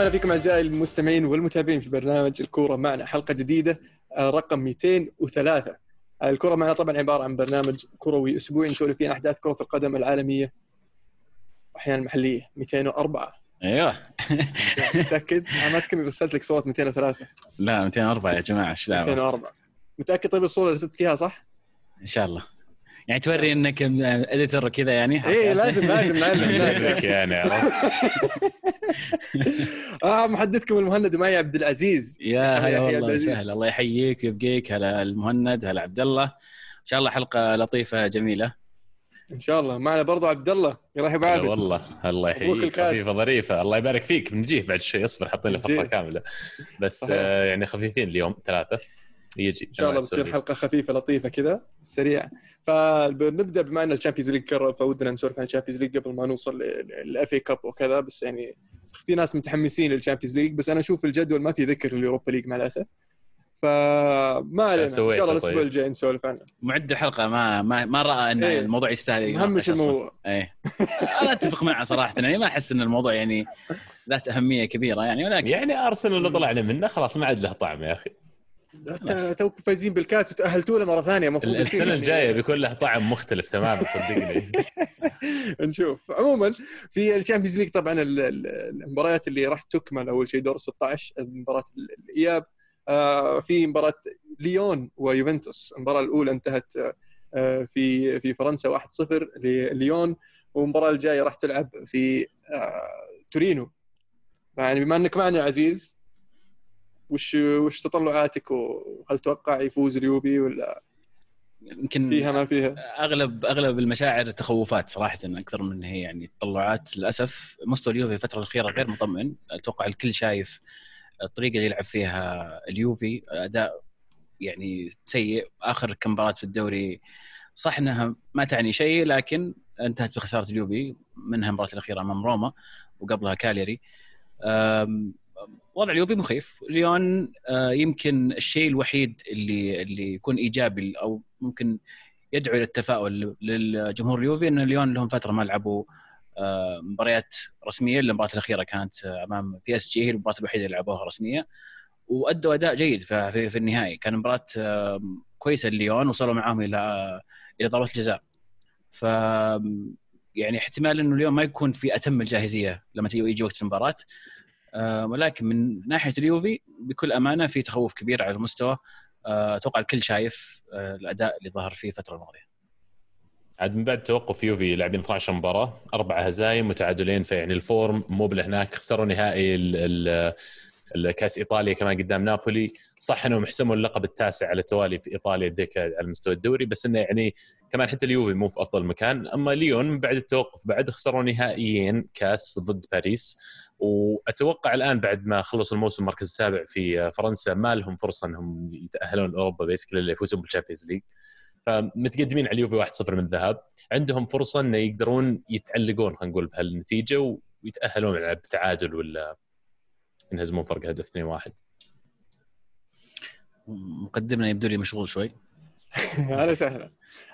وسهلا فيكم أعزائي المستمعين والمتابعين في برنامج الكورة معنا. حلقة جديدة آه، رقم 203 آه، الكورة معنا طبعا عبارة عن برنامج كروي أسبوعي نسولف فيه عن أحداث كرة القدم العالمية واحيانا المحليه 204 أيوه. متأكد؟ أنا ما رسلت لك صوره 203 لا 204 يا جماعة إيش دعوة؟ 204 متأكد طيب الصورة اللي رسلت اياها صح؟ إن شاء الله. يعني توري إنك اديتور كذا يعني؟ إيه لازم لازم لازم يعني آه محدثكم المهند معي عبد العزيز. يا هلا والله. وسهلا الله يحييك ويبقيك. هلا المهند هلا عبد الله. إن شاء الله حلقة لطيفة جميلة. إن شاء الله. معنا برضو عبد الله. يرحب عابد والله. الله يحييك. خفيفة ظريفة. الله يبارك فيك. بنجيه بعد شوي. اصبر حاطين له نجيه. كاملة. بس. آه يعني خفيفين اليوم ثلاثة. يجي. إن شاء الله بتصير حلقة خفيفة لطيفة كذا سريعه فبنبدأ بما إن ال Champions League قرب فودنا نسولف عن ال Champions League قبل ما نوصل لل FA Cup وكذا بس يعني في ناس متحمسين لل Champions League بس أنا أشوف الجدول ما في ذكر لل Europa League مع الأسف. فما علينا. إن شاء الله الأسبوع طيب. الجاي نسولف عنه. معد الحلقة ما ما, ما رأى إن إيه. الموضوع يستاهل مهمش. الموضوع؟ إيه. أنا أتفق معه صراحة يعني ما أحس إن الموضوع يعني ذات أهمية كبيرة يعني ولكن يعني أرسنال اللي طلعنا منه خلاص ما عاد له طعم يا أخي. توكم فايزين بالكاس وتأهلتوا له مرة ثانية. المفروض السنة يعني- الجاية بيكون له طعم مختلف تماما صدقني. نشوف. عموما في ال Champions League طبعا ال- ال- المباريات اللي راح تكمل أول شيء دور 16 مباراة ال- الإياب. آه، في مباراة ليون ويوفنتوس. المباراة الأولى انتهت آه، في في فرنسا 1-0 لليون. والمباراة الجاية راح تلعب في آه، تورينو. يعني بما إنك معنا يا عزيز وش وش تطلعاتك وهل تتوقع يفوز اليوفي ولا يمكن فيها ما فيها؟ أغلب أغلب المشاعر تخوفات صراحة أكثر من هي يعني تطلعات للأسف مستوى اليوفي الفترة الأخيرة غير مطمئن. أتوقع الكل شايف الطريقة اللي يلعب فيها اليوفي أداء يعني سيء. آخر كم مباراة في الدوري صح إنها ما تعني شيء لكن انتهت بخسارة اليوفي منها المباراة الأخيرة أمام روما وقبلها كاليري. وضع اليوفي مخيف. ليون آه، يمكن الشيء الوحيد اللي اللي يكون إيجابي أو ممكن يدعو إلى التفاؤل للجمهور اليوفي إن ليون لهم فترة ما لعبوا آه، مباريات رسمية. المباراة الأخيرة كانت أمام PSG هي المباراة الوحيدة اللي لعبوها رسمية وأدوا أداء جيد في, في, النهائي. كان مباراة كويسة لليون وصلوا معاهم إلى إلى ضربات الجزاء. ف يعني احتمال إنه ليون ما يكون في أتم الجاهزية لما يجي وقت المباراة. ولكن من ناحية اليوفي بكل أمانة في تخوف كبير على المستوى. آه، أتوقع الكل شايف آه، الأداء اللي ظهر فيه الفترة الماضية. عاد من بعد توقف يوفي لاعبين 12 مباراة أربع هزايم متعادلين فيعني ال form مو بالهناك. خسروا نهائي ال- ال- الكاس إيطاليا كمان قدام نابولي. صح إنهم حسموا اللقب التاسع على التوالي في إيطاليا ديكا على مستوى الدوري بس إنه يعني كمان حتى اليوفي مو في أفضل مكان. أما ليون بعد التوقف بعد خسروا نهائيين كأس ضد باريس. وأتوقع الآن بعد ما خلصوا الموسم المركز السابع في فرنسا ما لهم فرصة إنهم يتأهلون اوروبا basically اللي يفوزون بال Champions League فمتقدمين على اليوفي 1-0 من الذهاب عندهم فرصة إنه يقدرون يتعلقون خلينا نقول بهالنتيجة ويتأهلون بتعادل ولا ينهزمون فرق هدف 2-1 مقدمنا يبدو لي مشغول شوي. أهلا وسهلا.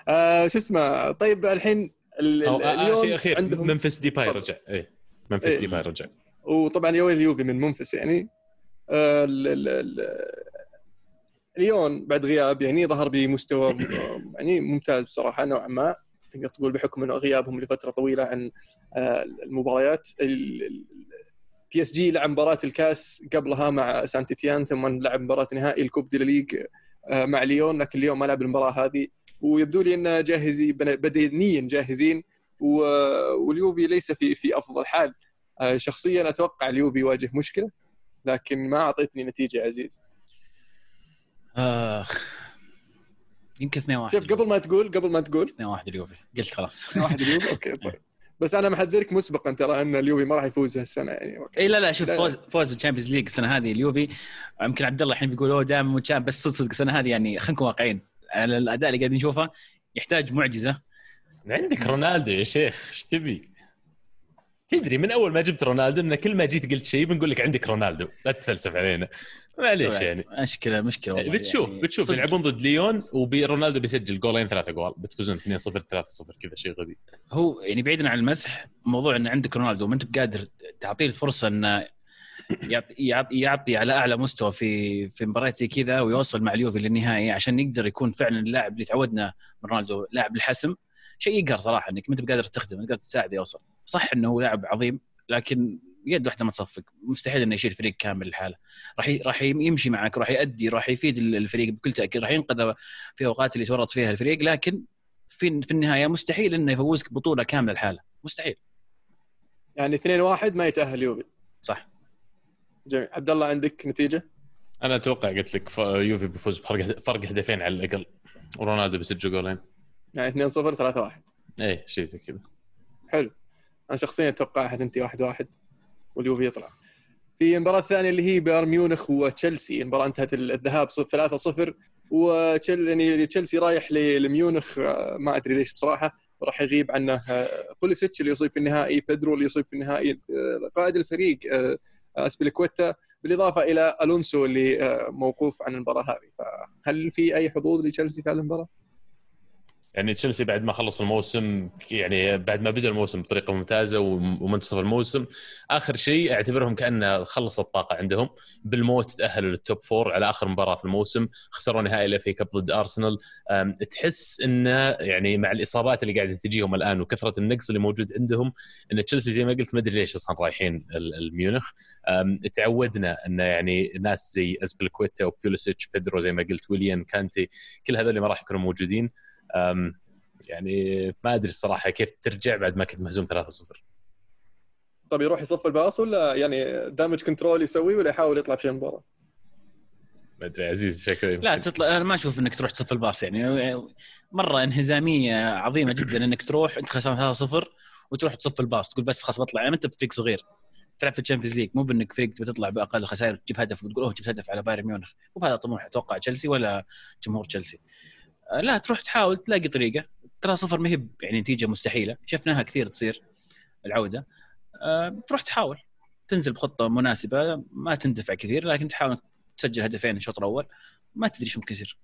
آه شو اسمه طيب الحين ال- آه اليوم شيء أخير. عندهم ممفيس ديباي. رجع. إيه ممفيس إيه. ديباي رجع. وطبعا يوي اليوفي من ممفيس يعني. آه ليون بعد غياب يعني ظهر بمستوى يعني ممتاز بصراحة نوعا ما. تقدر تقول بحكم إنه غيابهم لفترة طويلة عن آه، المباريات. PSG لعب مباراة الكاس قبلها مع سانت إتيان ثم لعب مباراة نهائي ال Coupe de la Ligue آه، مع ليون لكن ليون ما لعب المباراة هذه. ويبدو لي انه جاهزين بدنيا جاهزين. واليوفي ليس في في أفضل حال. شخصيا أتوقع اليوفي يواجه مشكلة لكن ما أعطيتني نتيجة يا عزيز. اخ يمكن 2 1 شوف قبل ما تقول قبل ما تقول. 2 1 اليوفي. قلت خلاص. واحد اليوفي؟ okay طيب. بس أنا محذرك مسبقا ترى أن اليوفي ما راح يفوز هالسنة يعني okay. اي لا لا شوف. فوز فوز بال Champions League السنة هذه اليوفي. يمكن عبد الله الحين بيقول أوه دائما متشائم بس صدق صدق السنة هذه يعني خلينا نكون واقعيين. على الأداء اللي قاعدين نشوفه يحتاج معجزة. عندك رونالدو يا شيخ إيش تبي؟ تدري من أول ما جبت رونالدو إن كل ما جيت قلت شيء بنقول لك عندك رونالدو. لا تتفلسف علينا. معليش يعني. مشكله مشكلة والله بتشوف يعني. بتشوف. يلعبون ضد ليون ورونالدو بيسجل جولين ثلاثة جوال. بتفوزون 2-0 3-0 كذا شيء غبي. هو يعني بعيدا عن المزح موضوع إن عندك رونالدو وما أنت بقادر تعطيه الفرصة انه يعطي يعطي, يعطي على أعلى مستوى في في مباريات زي كذا ويوصل مع اليوفي للنهائي عشان يقدر يكون فعلا اللاعب اللي تعودنا من رونالدو لاعب الحسم. شيء يقهر صراحة إنك ما أنت بقادر تخدمه تقدر تساعده يوصل. صح إنه هو لاعب عظيم لكن يد واحدة ما تصفق. مستحيل إنه يشيل فريق كامل لحاله. راح راح يمشي معك راح يؤدي راح يفيد الفريق بكل تأكيد. راح ينقذ في أوقات اللي تورط فيها الفريق لكن في في النهاية مستحيل إنه يفوزك بطولة كاملة لحاله. مستحيل. يعني 2 1 ما يتأهل يوفي. صح. جميل. عبد الله عندك نتيجة؟ أنا أتوقع قلت لك يوفي بيفوز بفرق فرق هدفين على الأقل. ورونالدو بيسجل جولين يعني 2 0 3 1 إيه شيء زي كذا. حلو. أنا شخصيا أتوقع أنت 1 1 واليوفي يطلع. في المباراه الثانية اللي هي بايرن ميونخ وتشيلسي. المباراة انتهت الذهاب 3 0 وتشيل يعني تشيلسي رايح لميونخ آه، ما أدري ليش بصراحة. راح يغيب عنه بوليسيتش اللي يصيب في النهائي بيدرو اللي يصيب في النهائي آه، قائد الفريق آه، ازبليكويتا بالإضافة إلى ألونسو اللي موقوف عن المباراة هذه. فهل في أي حظوظ لتشيلسي في هذه المباراة؟ يعني تشيلسي بعد ما خلص الموسم يعني بعد ما بدأ الموسم بطريقة ممتازة ومنتصف الموسم آخر شيء أعتبرهم كانه خلص الطاقة عندهم. بالموت تأهلوا لل top four على آخر مباراة في الموسم خسروا نهائي ال FA Cup ضد ارسنال تحس انه يعني مع الإصابات اللي قاعدة تجيهم الآن وكثرة النقص اللي موجود عندهم إن تشيلسي زي ما قلت ما أدري ليش أصلا رايحين الميونخ تعودنا انه يعني ناس زي أزبلكويتا وبيوليسيتش بيدرو زي ما قلت ويليان كانتي كل هذول ما راح يكونوا موجودين. يعني ما أدري الصراحة كيف ترجع بعد ما كنت مهزوم 3-0 طيب يروح يصف الباص ولا يعني damage control يسوي ولا يحاول يطلع بشيء المباراه؟ ما أدري عزيز شكله لا تطلع أنا ما أشوف إنك تروح تصف الباص يعني. مرة انهزامية عظيمة جدا إنك تروح أنت خسران 3-0 وتروح تصف الباص تقول بس خلاص بطلع يعني أنت بفريق صغير. تلعب في ال Champions League مو بإنك فريق بتطلع بأقل خسائر وتجيب هدف وتقول أوه جبت هدف على بايرن ميونخ. مو بهذا طموح أتوقع تشيلسي ولا جمهور تشيلسي. لا تروح تحاول تلاقي طريقة. ترى صفر ما هي يعني نتيجة مستحيلة. شفناها كثير تصير العودة. أه تروح تحاول. تنزل بخطة مناسبة. ما تندفع كثير لكن تحاول تسجل هدفين الشوط الأول. ما تدري شو ممكن يصير.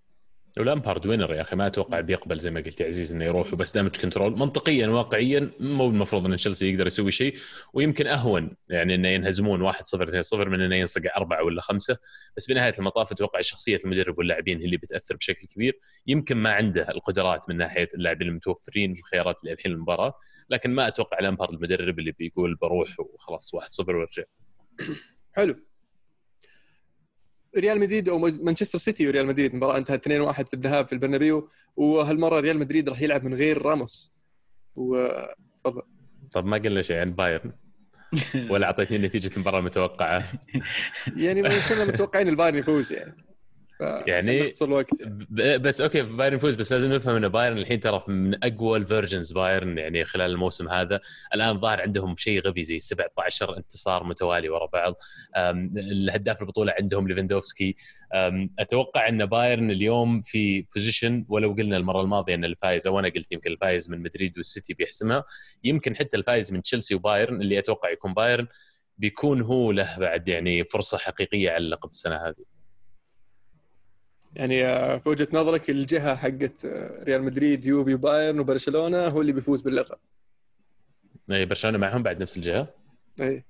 ولامبارد winner يا أخي؟ ما أتوقع بيقبل زي ما قلت يا عزيز إنه يروح وبس damage control منطقيا واقعيا مو المفروض إن تشيلسي يقدر يسوي شيء. ويمكن أهون يعني إنه ينهزمون 1-0 2-0 من إنه ينصقع أربعة ولا خمسة. بس بنهاية المطاف أتوقع شخصية المدرب واللاعبين هي اللي بتأثر بشكل كبير. يمكن ما عنده القدرات من ناحية اللاعبين المتوفرين الخيارات اللي الحين المباراة. لكن ما أتوقع لامبارد المدرب اللي بيقول بروح وخلاص 1-0 وأرجع. حلو. ريال مدريد أو مانشستر سيتي وريال مدريد المباراه انتهت 2-1 في الذهاب في البرنابيو وهالمرة ريال مدريد راح يلعب من غير راموس. و تفضل. طب ما قلنا شيء عن بايرن. ولا أعطيتني نتيجة المباراة المتوقعة. يعني كنا متوقعين البايرن يفوز يعني. يعني الوقت بس okay بايرن يفوز بس لازم نفهم إن بايرن الحين ترى من أقوى ال versions بايرن يعني خلال الموسم هذا. الآن ظاهر عندهم شيء غبي زي 17 انتصار متوالي ورا بعض. الهداف البطولة عندهم ليفندوفسكي أتوقع إن بايرن اليوم في position ولو قلنا المرة الماضية إن الفايز أو أنا قلت يمكن الفايز من مدريد والسيتي بيحسمها يمكن حتى الفايز من تشيلسي وبايرن اللي أتوقع يكون بايرن بيكون هو له بعد يعني فرصة حقيقية على اللقب السنة هذه. يعني آه، في وجهة نظرك الجهة حقت آه، ريال مدريد يوفي بايرن وبرشلونة هو اللي بيفوز باللقب. أي برشلونة معهم بعد نفس الجهة؟ أي.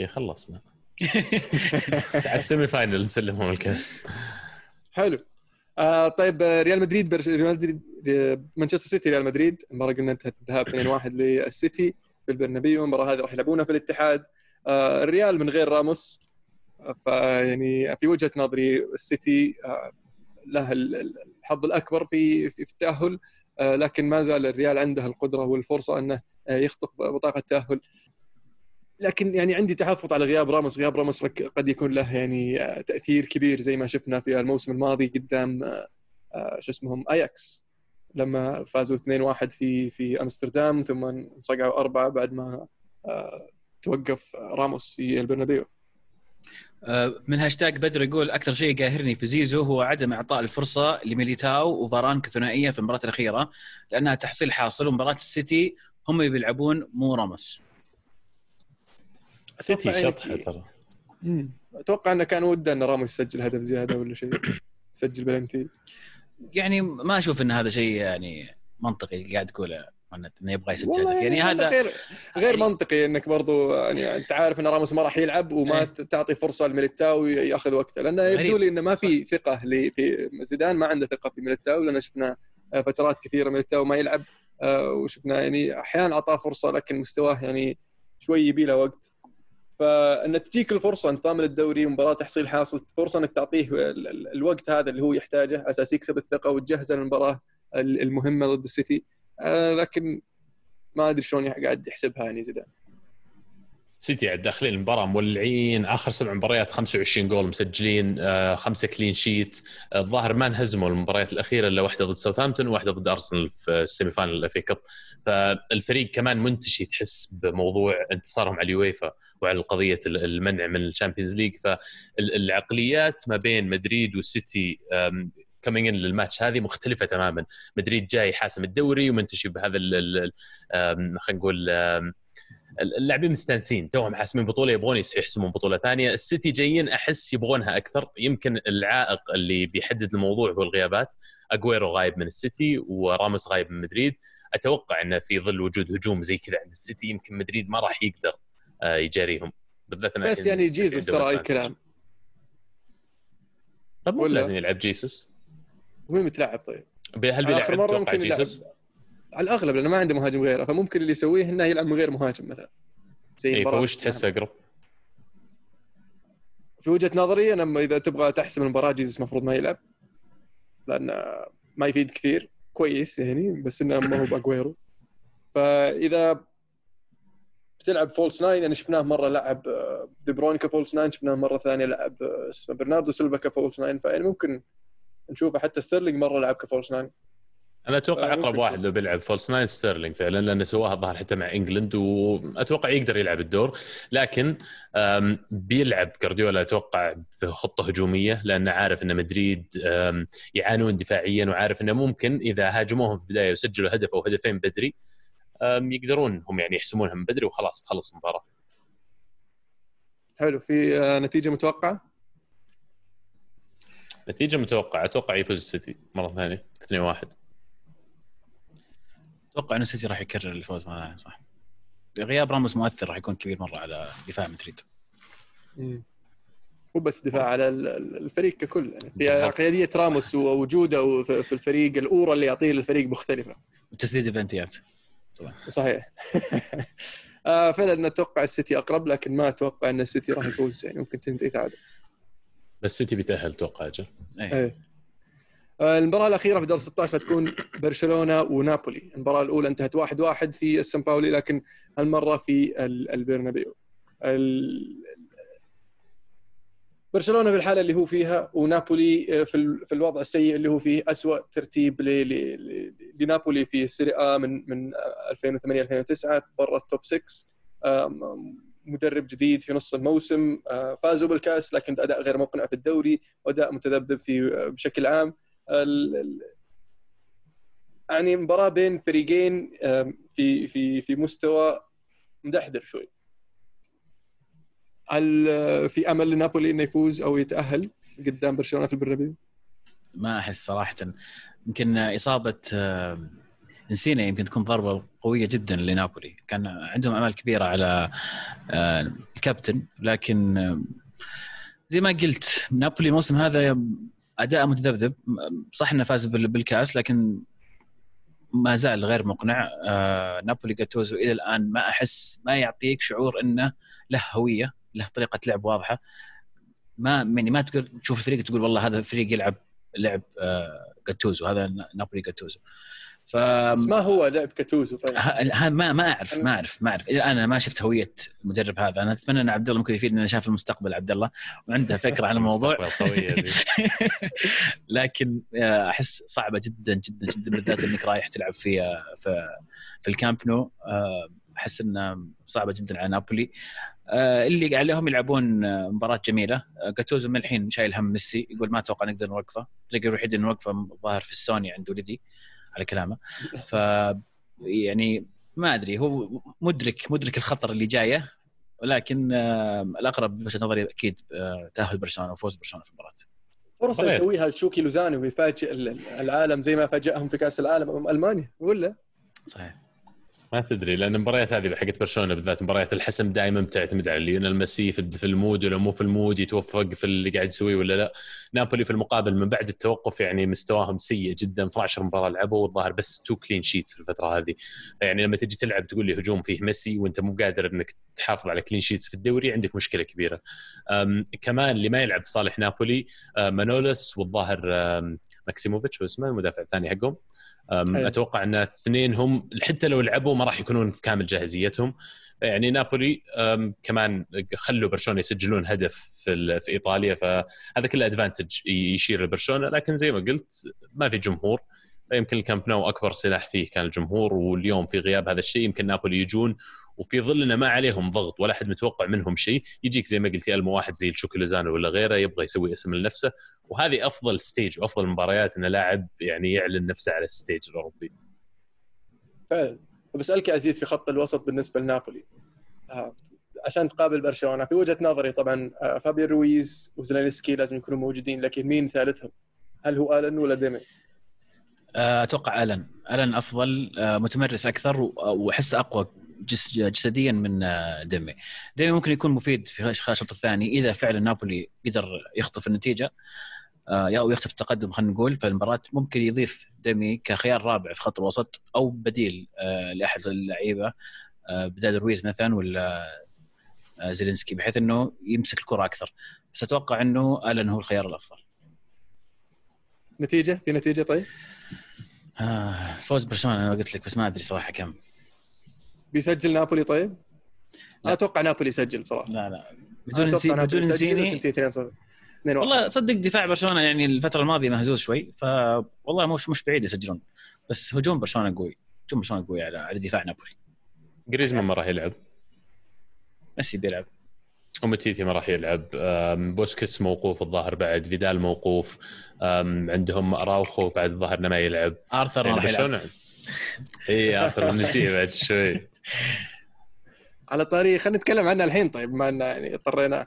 أي خلصنا. على ال semi-final نسلمهم الكاس. حلو. آه طيب آه، ريال مدريد برش... ريال مدريد مانشستر سيتي ريال مدريد. المباراة قلنا انتهت الذهاب 2-1 للسيتي في البرنابيو. المباراة هذه راح يلعبونها في الاتحاد. آه الريال من غير راموس. فيعني في وجهة نظري السيتي آه، له الحظ الأكبر في في التأهل آه، لكن ما زال الريال عنده القدرة والفرصة أنه آه، يخطف بطاقة التأهل. لكن يعني عندي تحفظ على غياب راموس. غياب راموس قد يكون له يعني تأثير كبير زي ما شفنا في الموسم الماضي قدام شو اسمهم أياكس. لما فازوا 2-1 في في أمستردام ثم انصقعوا أربعة بعد ما توقف راموس في البرنابيو. من هاشتاج بدر يقول أكثر شيء قاهرني في زيزو هو عدم إعطاء الفرصة لميليتاو وفاران كثنائية في المباراة الأخيرة لأنها تحصيل حاصل ومباراة السيتي هم اللي بيلعبون مو راموس سيتي شطحة ترى. أتوقع إنه كان وده إن راموس يسجل هدف زيادة ولا شيء. يسجل بلنتي. يعني ما أشوف إن هذا شيء يعني منطقي قاعد تقوله. انه يبغى يسجل. هدف يعني يعني هذا غير غير منطقي إنك برضو يعني أنت عارف إن راموس ما راح يلعب وما إيه. تعطي فرصة لميليتاو ياخذ وقته. لأنه. يبدو لي إنه ما في ثقة في زيدان ما عنده ثقة في ميليتاو لأن شفنا آه، فترات كثيرة ميليتاو ما يلعب آه، وشفنا يعني أحيانا أعطاه فرصة لكن مستواه يعني شوي يبي له وقت. فإن تجيك الفرصة أنت ضامن الدوري ومباراه تحصيل حاصل فرصة إنك تعطيه ال- ال- الوقت هذا اللي هو يحتاجه أساس يكسب الثقة وتجهز المباراه ال- المهمة ضد السيتي. لكن ما أدري شلون قاعد يحسبها يعني زيدان. سيتي عاد داخلين المباراة مولعين. آخر سبع مباريات 25 جول مسجلين آه، خمسة clean sheet. آه، الظاهر ما انهزموا المباريات الأخيرة إلا واحدة ضد ساوثهامبتون وواحدة ضد أرسنال في ال semi-final ال FA Cup. فالفريق كمان منتشي تحس بموضوع انتصارهم على اليويفا وعلى قضية المنع من ال Champions League. فالعقليات ما بين مدريد والسيتي ك mentality للماتش هذه مختلفة تماما. مدريد جاي حاسم الدوري ومنتشي بهذا ال- ال- آم، خلينا نقول اللاعبين مستانسين. توهم حاسمين بطولة يبغون يحسمون بطولة ثانية. السيتي جايين أحس يبغونها أكثر. يمكن العائق اللي بيحدد الموضوع هو الغيابات. اجويرو غايب من السيتي وراموس غايب من مدريد. أتوقع إنه في ظل وجود هجوم زي كذا عند السيتي يمكن مدريد ما راح يقدر آه، يجاريهم. بالذات بس يعني عنده ترى أي. كلام. طب مو؟ لازم يلعب جيسوس؟ وين متلعب طيب؟ هل بيلعب آخر مرة ممكن يلعب جيسوس؟ على الأغلب لأنه ما عنده مهاجم غيره فممكن اللي يسويه إنه يلعب من غير مهاجم مثلا زي اي فوش تحس أقرب؟ في وجهة نظري أنا إذا تبغى تحسم المباراة جيزوس المفروض ما يلعب لأن ما يفيد كثير كويس يعني بس إنه ما هو باجويرو فإذا بتلعب false nine يعني شفناه مرة لعب آه، دي بروين ك false nine شفناه مرة ثانية لعب آه، شو اسمه برناردو سيلفا ك false nine فيعني ممكن نشوفه حتى ستيرلينج مرة لعب ك false nine أنا أتوقع آه، أقرب واحد. لو بيلعب false nine ستيرلينج فعلا لأنه سواها الظاهر حتى مع England وأتوقع يقدر يلعب الدور. لكن بيلعب جارديولا أتوقع بخطة هجومية لأنه عارف أن مدريد يعانون دفاعيا وعارف أنه ممكن إذا هاجموهم في البداية وسجلوا هدف أو هدفين بدري يقدرون هم يعني يحسمونها من بدري وخلاص تخلص المباراة. حلو في آه، نتيجة متوقعة؟ نتيجة متوقعة. أتوقع يفوز السيتي مرة ثانية 2-1 أتوقع ان السيتي راح يكرر الفوز مرة ثانية صح. غياب راموس مؤثر راح يكون كبير مرة على دفاع مدريد. مو بس دفاع على ال- ال- الفريق ككل. يعني. قيادية راموس ووجوده في في الفريق الأورا اللي يعطيه للفريق مختلفة. وتسديد البلنتيات صحيح. آه فعلا أتوقع السيتي أقرب لكن ما أتوقع إن السيتي راح يفوز يعني ممكن تنتهي تعادل بس السيتي بيتأهل أتوقع أجل إيه. إيه. آه، المباراة الأخيرة في دور 16 تكون برشلونة ونابولي، المباراة الأولى انتهت واحد واحد في السان باولي لكن هالمرة في ال- البرنابيو. ال- برشلونة في الحالة اللي هو فيها ونابولي آه، في ال- في الوضع السيء اللي هو فيه أسوأ ترتيب لنابولي في السيري آ من من 2008 2009 برا ال top 6 آم، مدرب جديد في نص الموسم آه، فازوا بالكأس لكن أداء غير مقنع في الدوري وأداء متذبذب في بشكل عام. يعني مباراة بين فريقين آم، في في في مستوى مدحدر شوي. هل آه، في أمل لنابولي إنه يفوز أو يتأهل قدام برشلونة في البرنابيو؟ ما أحس صراحة. يمكن إصابة آه، نسينا يمكن تكون ضربة قوية جدا لنابولي. كان عندهم امال كبيرة على آه، الكابتن لكن آه، زي ما قلت نابولي الموسم هذا أداء متذبذب. صح إنه فاز بال- بالكأس لكن ما زال غير مقنع. آه، نابولي جاتوزو إلى الآن. ما أحس ما يعطيك شعور إنه له هوية له طريقة لعب واضحة. ما يعني ما تقدر تشوف الفريق تقول والله هذا فريق يلعب لعب جاتوزو هذا نابولي جاتوزو ف بس ما هو لعب كاتوزو طيب؟ ما ما أعرف ما أعرف ما أعرف. إلى الآن أنا ما شفت هوية المدرب هذا. أنا أتمنى أن عبد الله ممكن يفيدنا شاف المستقبل عبد الله وعنده فكرة عن الموضوع. مستقبل قوية ذي. لكن آه، أحس صعبة جدا جدا جدا بالذات إنك رايح تلعب في آه، في في الكامب نو. آه، أحس انها صعبة جدا على نابولي. اللي عليهم يلعبون مباراة جميلة. جاتوزو من الحين شايل هم ميسي يقول ما أتوقع نقدر نوقفه. الطريقة الوحيده اللي نوقفه ظاهر في السوني عند ولدي على كلامه ف يعني ما أدري هو مدرك مدرك الخطر اللي جاية ولكن آه، الأقرب بوجهة نظري أكيد آه، تأهل برشلونة وفوز برشلونة في المباراة فرصة. يسويها تشوكي لوزاني ويفاجئ ال- العالم زي ما فاجئهم في كأس العالم امام ألمانيا ولا؟ صحيح ما تدري لأن المباريات هذه حقت برشلونة بالذات مباريات الحسم دائما بتعتمد على ليونيل ميسي في ال mood ولا مو في ال mood يتوفق في اللي قاعد يسويه ولا لا. نابولي في المقابل من بعد التوقف يعني مستواهم سيء جدا 12 مباراة لعبوا والظاهر بس تو clean sheets في الفترة هذه. يعني لما تجي تلعب تقول لي هجوم فيه ميسي وأنت مو قادر إنك تحافظ على clean sheets في الدوري عندك مشكلة كبيرة. كمان اللي ما يلعب صالح نابولي مانولس والظاهر ماكسيموفيتش هو اسمه المدافع الثاني حقهم. أتوقع أن الاثنين هم حتى لو لعبوا ما راح يكونون في كامل جاهزيتهم. يعني نابولي كمان خلوا برشلونة يسجلون هدف في, في إيطاليا فهذا كله advantage يشير لبرشلونة. لكن زي ما قلت ما في جمهور. يمكن الكامب نو أكبر سلاح فيه كان الجمهور واليوم في غياب هذا الشيء يمكن نابولي يجون وفي ظل ما عليهم ضغط ولا أحد متوقع منهم شيء يجيك زي ما قلت ألمو واحد زي تشوكي لوزانو ولا غيره يبغى يسوي اسم لنفسه وهذه أفضل stage وافضل المباريات إن لاعب يعني يعلن نفسه على ال stage الأوروبي فعلا بسالك يا عزيز في خط الوسط بالنسبة لنابولي آه، عشان تقابل برشلونة في وجهة نظري طبعا آه، فابيو رويز وزلينسكي لازم يكونوا موجودين لكن مين ثالثهم؟ هل هو آلن ولا ديمي؟ آه، أتوقع الن الن أفضل متمرس أكثر واحس أقوى جسديا من ديمي. ديمي ممكن يكون مفيد في خلال الشوط الثاني إذا فعلا نابولي قدر يخطف النتيجة أو يخطف التقدم خلينا نقول. في المباراه ممكن يضيف ديمي كخيار رابع في خط الوسط أو بديل لأحد اللعيبة بدال رويز مثلا ولا زيلينسكي بحيث إنه يمسك الكرة أكثر. بس أتوقع إنه الن هو الخيار الأفضل. نتيجة؟ في نتيجة طيب؟ آه فوز برشلونة أنا قلت لك بس ما أدري صراحة كم. بيسجل نابولي طيب؟ لا. أتوقع نابولي يسجل صراحة. لا لا. بدون نسي بدون نسيني والله تصدق دفاع برشلونة يعني الفترة الماضية مهزوز شوي فوالله مش مش بعيد يسجلون. بس هجوم برشلونة قوي هجوم برشلونة قوي على على دفاع نابولي. جريزمان ما راح يلعب. ميسي بيلعب. وأومتيتي ما راح يلعب. بوسكيتس موقوف الظاهر بعد. فيدال موقوف. عندهم أراوخو بعد الظاهر إنه ما يلعب. آرثر ما راح يلعب. إي آرثر بنجي بعد شوي. على طاري خلينا نتكلم عنه الحين. طيب بما إنه يعني اضطرينا.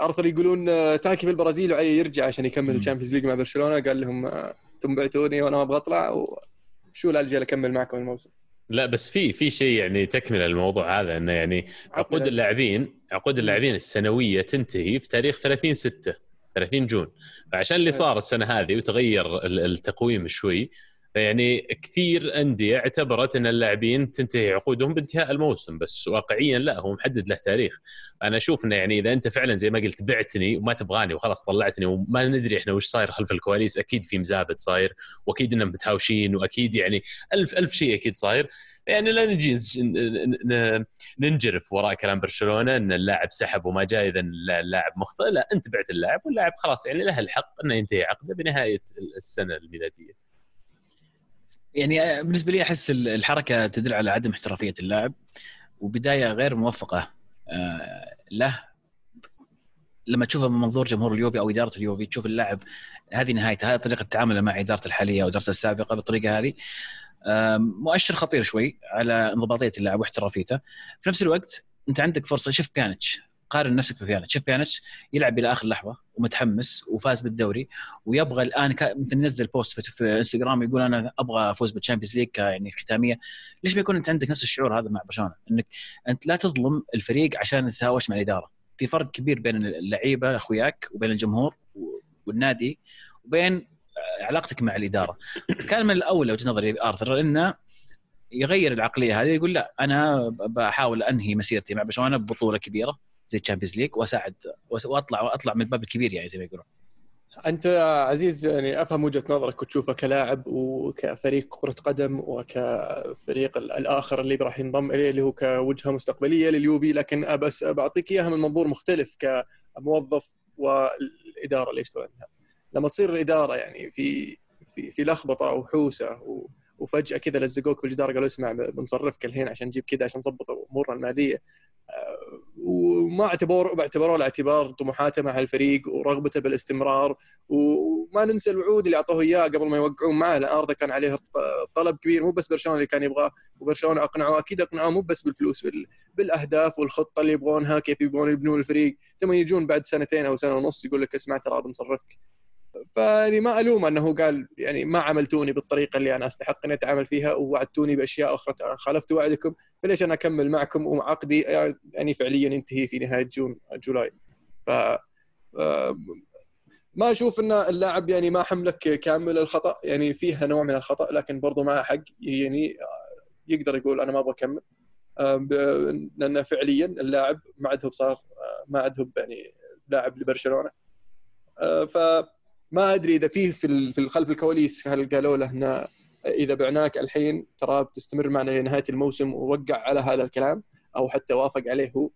آرثر يقولون آه، تاكي في البرازيل وعي يرجع عشان يكمل ال Champions League مع برشلونة. قال لهم أنتم آه، بعتوني وأنا ما أبغى أطلع. وشو الاجل اكمل معكم الموسم؟ لا بس في في شيء يعني تكملة الموضوع هذا إنه يعني عقود اللاعبين عقود اللاعبين السنوية تنتهي في تاريخ 30 6 30 جون. فعشان اللي صار السنة هذه وتغير التقويم شوي فيعني كثير أندية اعتبرت أن اللاعبين تنتهي عقودهم بانتهاء الموسم بس واقعيا لا هو محدد له تاريخ. أنا أشوف إنه يعني إذا أنت فعلا زي ما قلت بعتني وما تبغاني وخلاص طلعتني وما ندري إحنا وش صاير خلف الكواليس أكيد في مزابد صاير وأكيد إنهم متهاوشين وأكيد يعني ألف ألف شيء أكيد صاير. يعني لا نجي ننجرف وراء كلام برشلونة إن اللاعب سحب وما جاء إذا اللاعب مخطئ لا أنت بعت اللاعب واللاعب خلاص يعني له الحق إنه ينتهي عقده بنهاية السنة الميلادية. يعني آه، بالنسبة لي أحس الحركة تدل على عدم احترافية اللاعب وبداية غير موفقة آه، له. لما تشوفها من منظور جمهور اليوفي أو إدارة اليوفي تشوف اللاعب هذه نهايته هذه طريقة تعامله مع إدارته الحالية أو إدارته السابقة بالطريقة هذه مؤشر خطير شوي على انضباطية اللاعب واحترافيته. في نفس الوقت أنت عندك فرصة شوف بيانيتش قارن نفسك ببيانيتش شوف بيانيتش يلعب إلى آخر لحظة ومتحمس وفاز بالدوري. ويبغى الآن مثل ينزل post في, انستغرام يقول أنا أبغى أفوز بال Champions League يعني ختامية. ليش ما يكون أنت عندك نفس الشعور هذا مع برشلونة؟ إنك أنت لا تظلم الفريق عشان تتهاوش مع الإدارة. في فرق كبير بين اللعيبة أخوياك وبين الجمهور والنادي وبين علاقتك مع الإدارة. كان من الأول وجهة نظري آرثر إنه يغير العقلية هذه يقول لا أنا بحاول أنهي مسيرتي مع برشلونة ببطولة كبيرة. زي ال Champions League وأساعد وأطلع وأطلع من الباب الكبير يعني زي ما يقولون. أنت عزيز يعني أفهم وجهة نظرك وتشوفه كلاعب وكفريق كرة قدم وكفريق الآخر اللي راح ينضم إليه اللي هو كوجهة مستقبلية لليوفي لكن بس بعطيك إياها من منظور مختلف كموظف والإدارة اللي يشتغلها لما تصير الإدارة يعني في في في لخبطة وحوسة وفجأة كذا لزقوك بالجدار قالوا اسمع بنصرفك الحين عشان نجيب كذا عشان نظبط أمورنا المالية. وما اعتبر اعتبروه لاعتبار طموحاته مع الفريق ورغبته بالاستمرار وما ننسى الوعود اللي أعطوه إياه قبل ما يوقعون معه لأن أرضه كان عليه طلب كبير مو بس برشلونة اللي كان يبغاه وبرشلونة أقنعوه أكيد أقنعوه مو بس بالفلوس بالأهداف والخطة اللي يبغونها كيف يبغون يبنون الفريق. ثم يجون بعد سنتين أو سنة ونص يقول لك اسمع ترى بنصرفك فيعني ما الومه أنه قال يعني ما عملتوني بالطريقة اللي أنا أستحق اني أتعامل فيها ووعدتوني بأشياء أخرى خالفت وعدكم فليش أنا أكمل معكم وعقدي يعني فعليا ينتهي في نهاية جون جولاي. ف ما أشوف إن اللاعب يعني ما حملك كامل الخطأ يعني فيها نوع من الخطأ لكن برضه معه حق يعني يقدر يقول أنا ما أبغى أكمل. لأن فعليا اللاعب ما عاد هو صار ما عاد هو يعني لاعب لبرشلونة. فما أدري إذا فيه في خلف الكواليس هل قالوا له إن إذا بعناك الحين ترى بتستمر معنا لنهايه الموسم ووقع على هذا الكلام أو حتى وافق عليه هو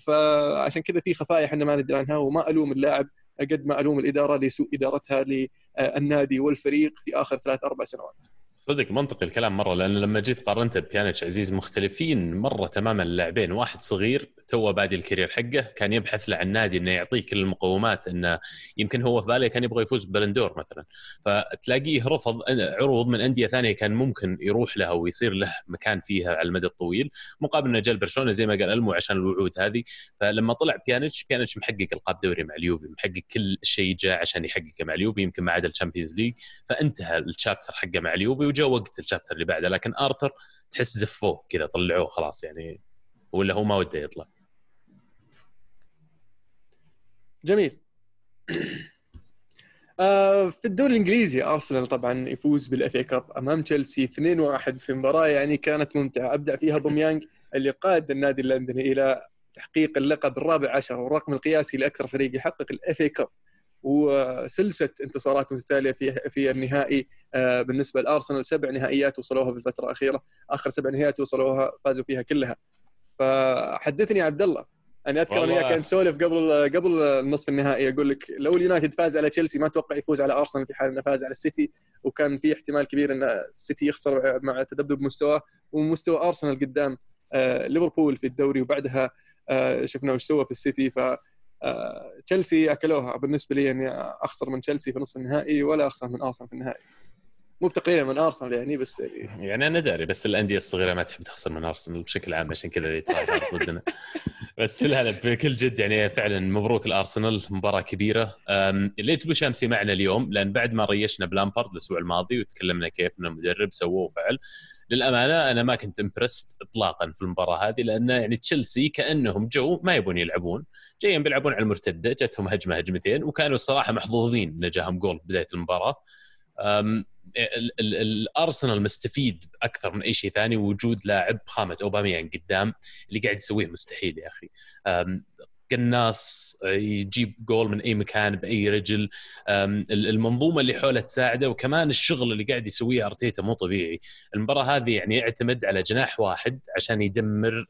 فعشان كذا في خفايا إحنا ما ندري عنها وما ألوم اللاعب قد ما ألوم الإدارة لسوء إدارتها للنادي والفريق في آخر ثلاث أربع سنوات. صدق منطقي الكلام مرة لأن لما جيت قارنته بيانيتش عزيز مختلفين مرة تماما اللاعبين واحد صغير تو بادي ال career حقه كان يبحث له عن نادي إنه يعطيه كل المقومات إنه يمكن هو في باله كان يبغى يفوز ببلندور مثلا. فتلاقيه رفض عروض من أندية ثانية كان ممكن يروح لها ويصير له مكان فيها على المدى الطويل مقابل إنه جاء برشلونه زي ما قال ألمو عشان الوعود هذه. فلما طلع بيانيتش بيانيتش محقق القاب دوري مع اليوفي محقق كل شيء جاء عشان يحققه مع اليوفي يمكن ما عدا ال Champions League. فانتهى ال chapter حقه مع اليوفي وجاء وقت ال chapter اللي بعده. لكن آرثر تحس زفوه كذا طلعوه خلاص يعني ولا هو ما وده يطلع. جميل. آه في الدوري الإنجليزي أرسنال طبعا يفوز بال FA Cup أمام تشيلسي 2-1 في مباراة يعني كانت ممتعة. أبدع فيها أوباميانج اللي قاد النادي اللندني إلى تحقيق اللقب الرابع عشر والرقم القياسي لأكثر فريق يحقق ال FA Cup. وسلسله انتصارات متتالية في في النهائي آه بالنسبة لأرسنال سبع نهائيات وصلوها في الفترة الأخيرة. آخر سبع نهائيات وصلوها فازوا فيها كلها. فحدثني عبد الله أنا أذكر أني كان نسولف قبل قبل النصف النهائي أقول لك لو اليونايتد فاز على تشيلسي ما أتوقع يفوز على أرسنال في حال إنه فاز على السيتي وكان في احتمال كبير إن السيتي يخسر مع تذبذب مستواه ومستوى أرسنال قدام آه ليفربول في الدوري وبعدها آه شفنا وش سوى في السيتي ف آه تشيلسي أكلوها بالنسبة لي إني أخسر من تشيلسي في نصف النهائي ولا أخسر من أرسنال في النهائي. مو بتقليلا من أرسنال يعني بس يعني, يعني أنا داري بس الأندية الصغيرة ما تحب تخسر من أرسنال بشكل عام عشان كذا ضدنا. بس لا لا بكل جد يعني فعلا مبروك الأرسنال مباراة كبيرة. ليت أبو شامسي معنا اليوم لأن بعد ما ريشنا بلامبارد الأسبوع الماضي وتكلمنا كيف إنه مدرب سوى وفعل للأمانة أنا ما كنت impressed اطلاقا في المباراة هذه لأن يعني تشيلسي كأنهم جو ما يبون يلعبون جايين بيلعبون على المرتدة جتهم هجمة هجمتين وكانوا الصراحة محظوظين ان جاهم جول في بداية المباراة. الأرسنال مستفيد أكثر من أي شيء ثاني وجود لاعب خامة اوباميانج قدام اللي قاعد يسويه مستحيل يا أخي. قناص يجيب جول من أي مكان بأي رجل. المنظومة اللي حوله تساعده وكمان الشغل اللي قاعد يسويه أرتيتا مو طبيعي. المباراة هذه يعني يعتمد على جناح واحد عشان يدمر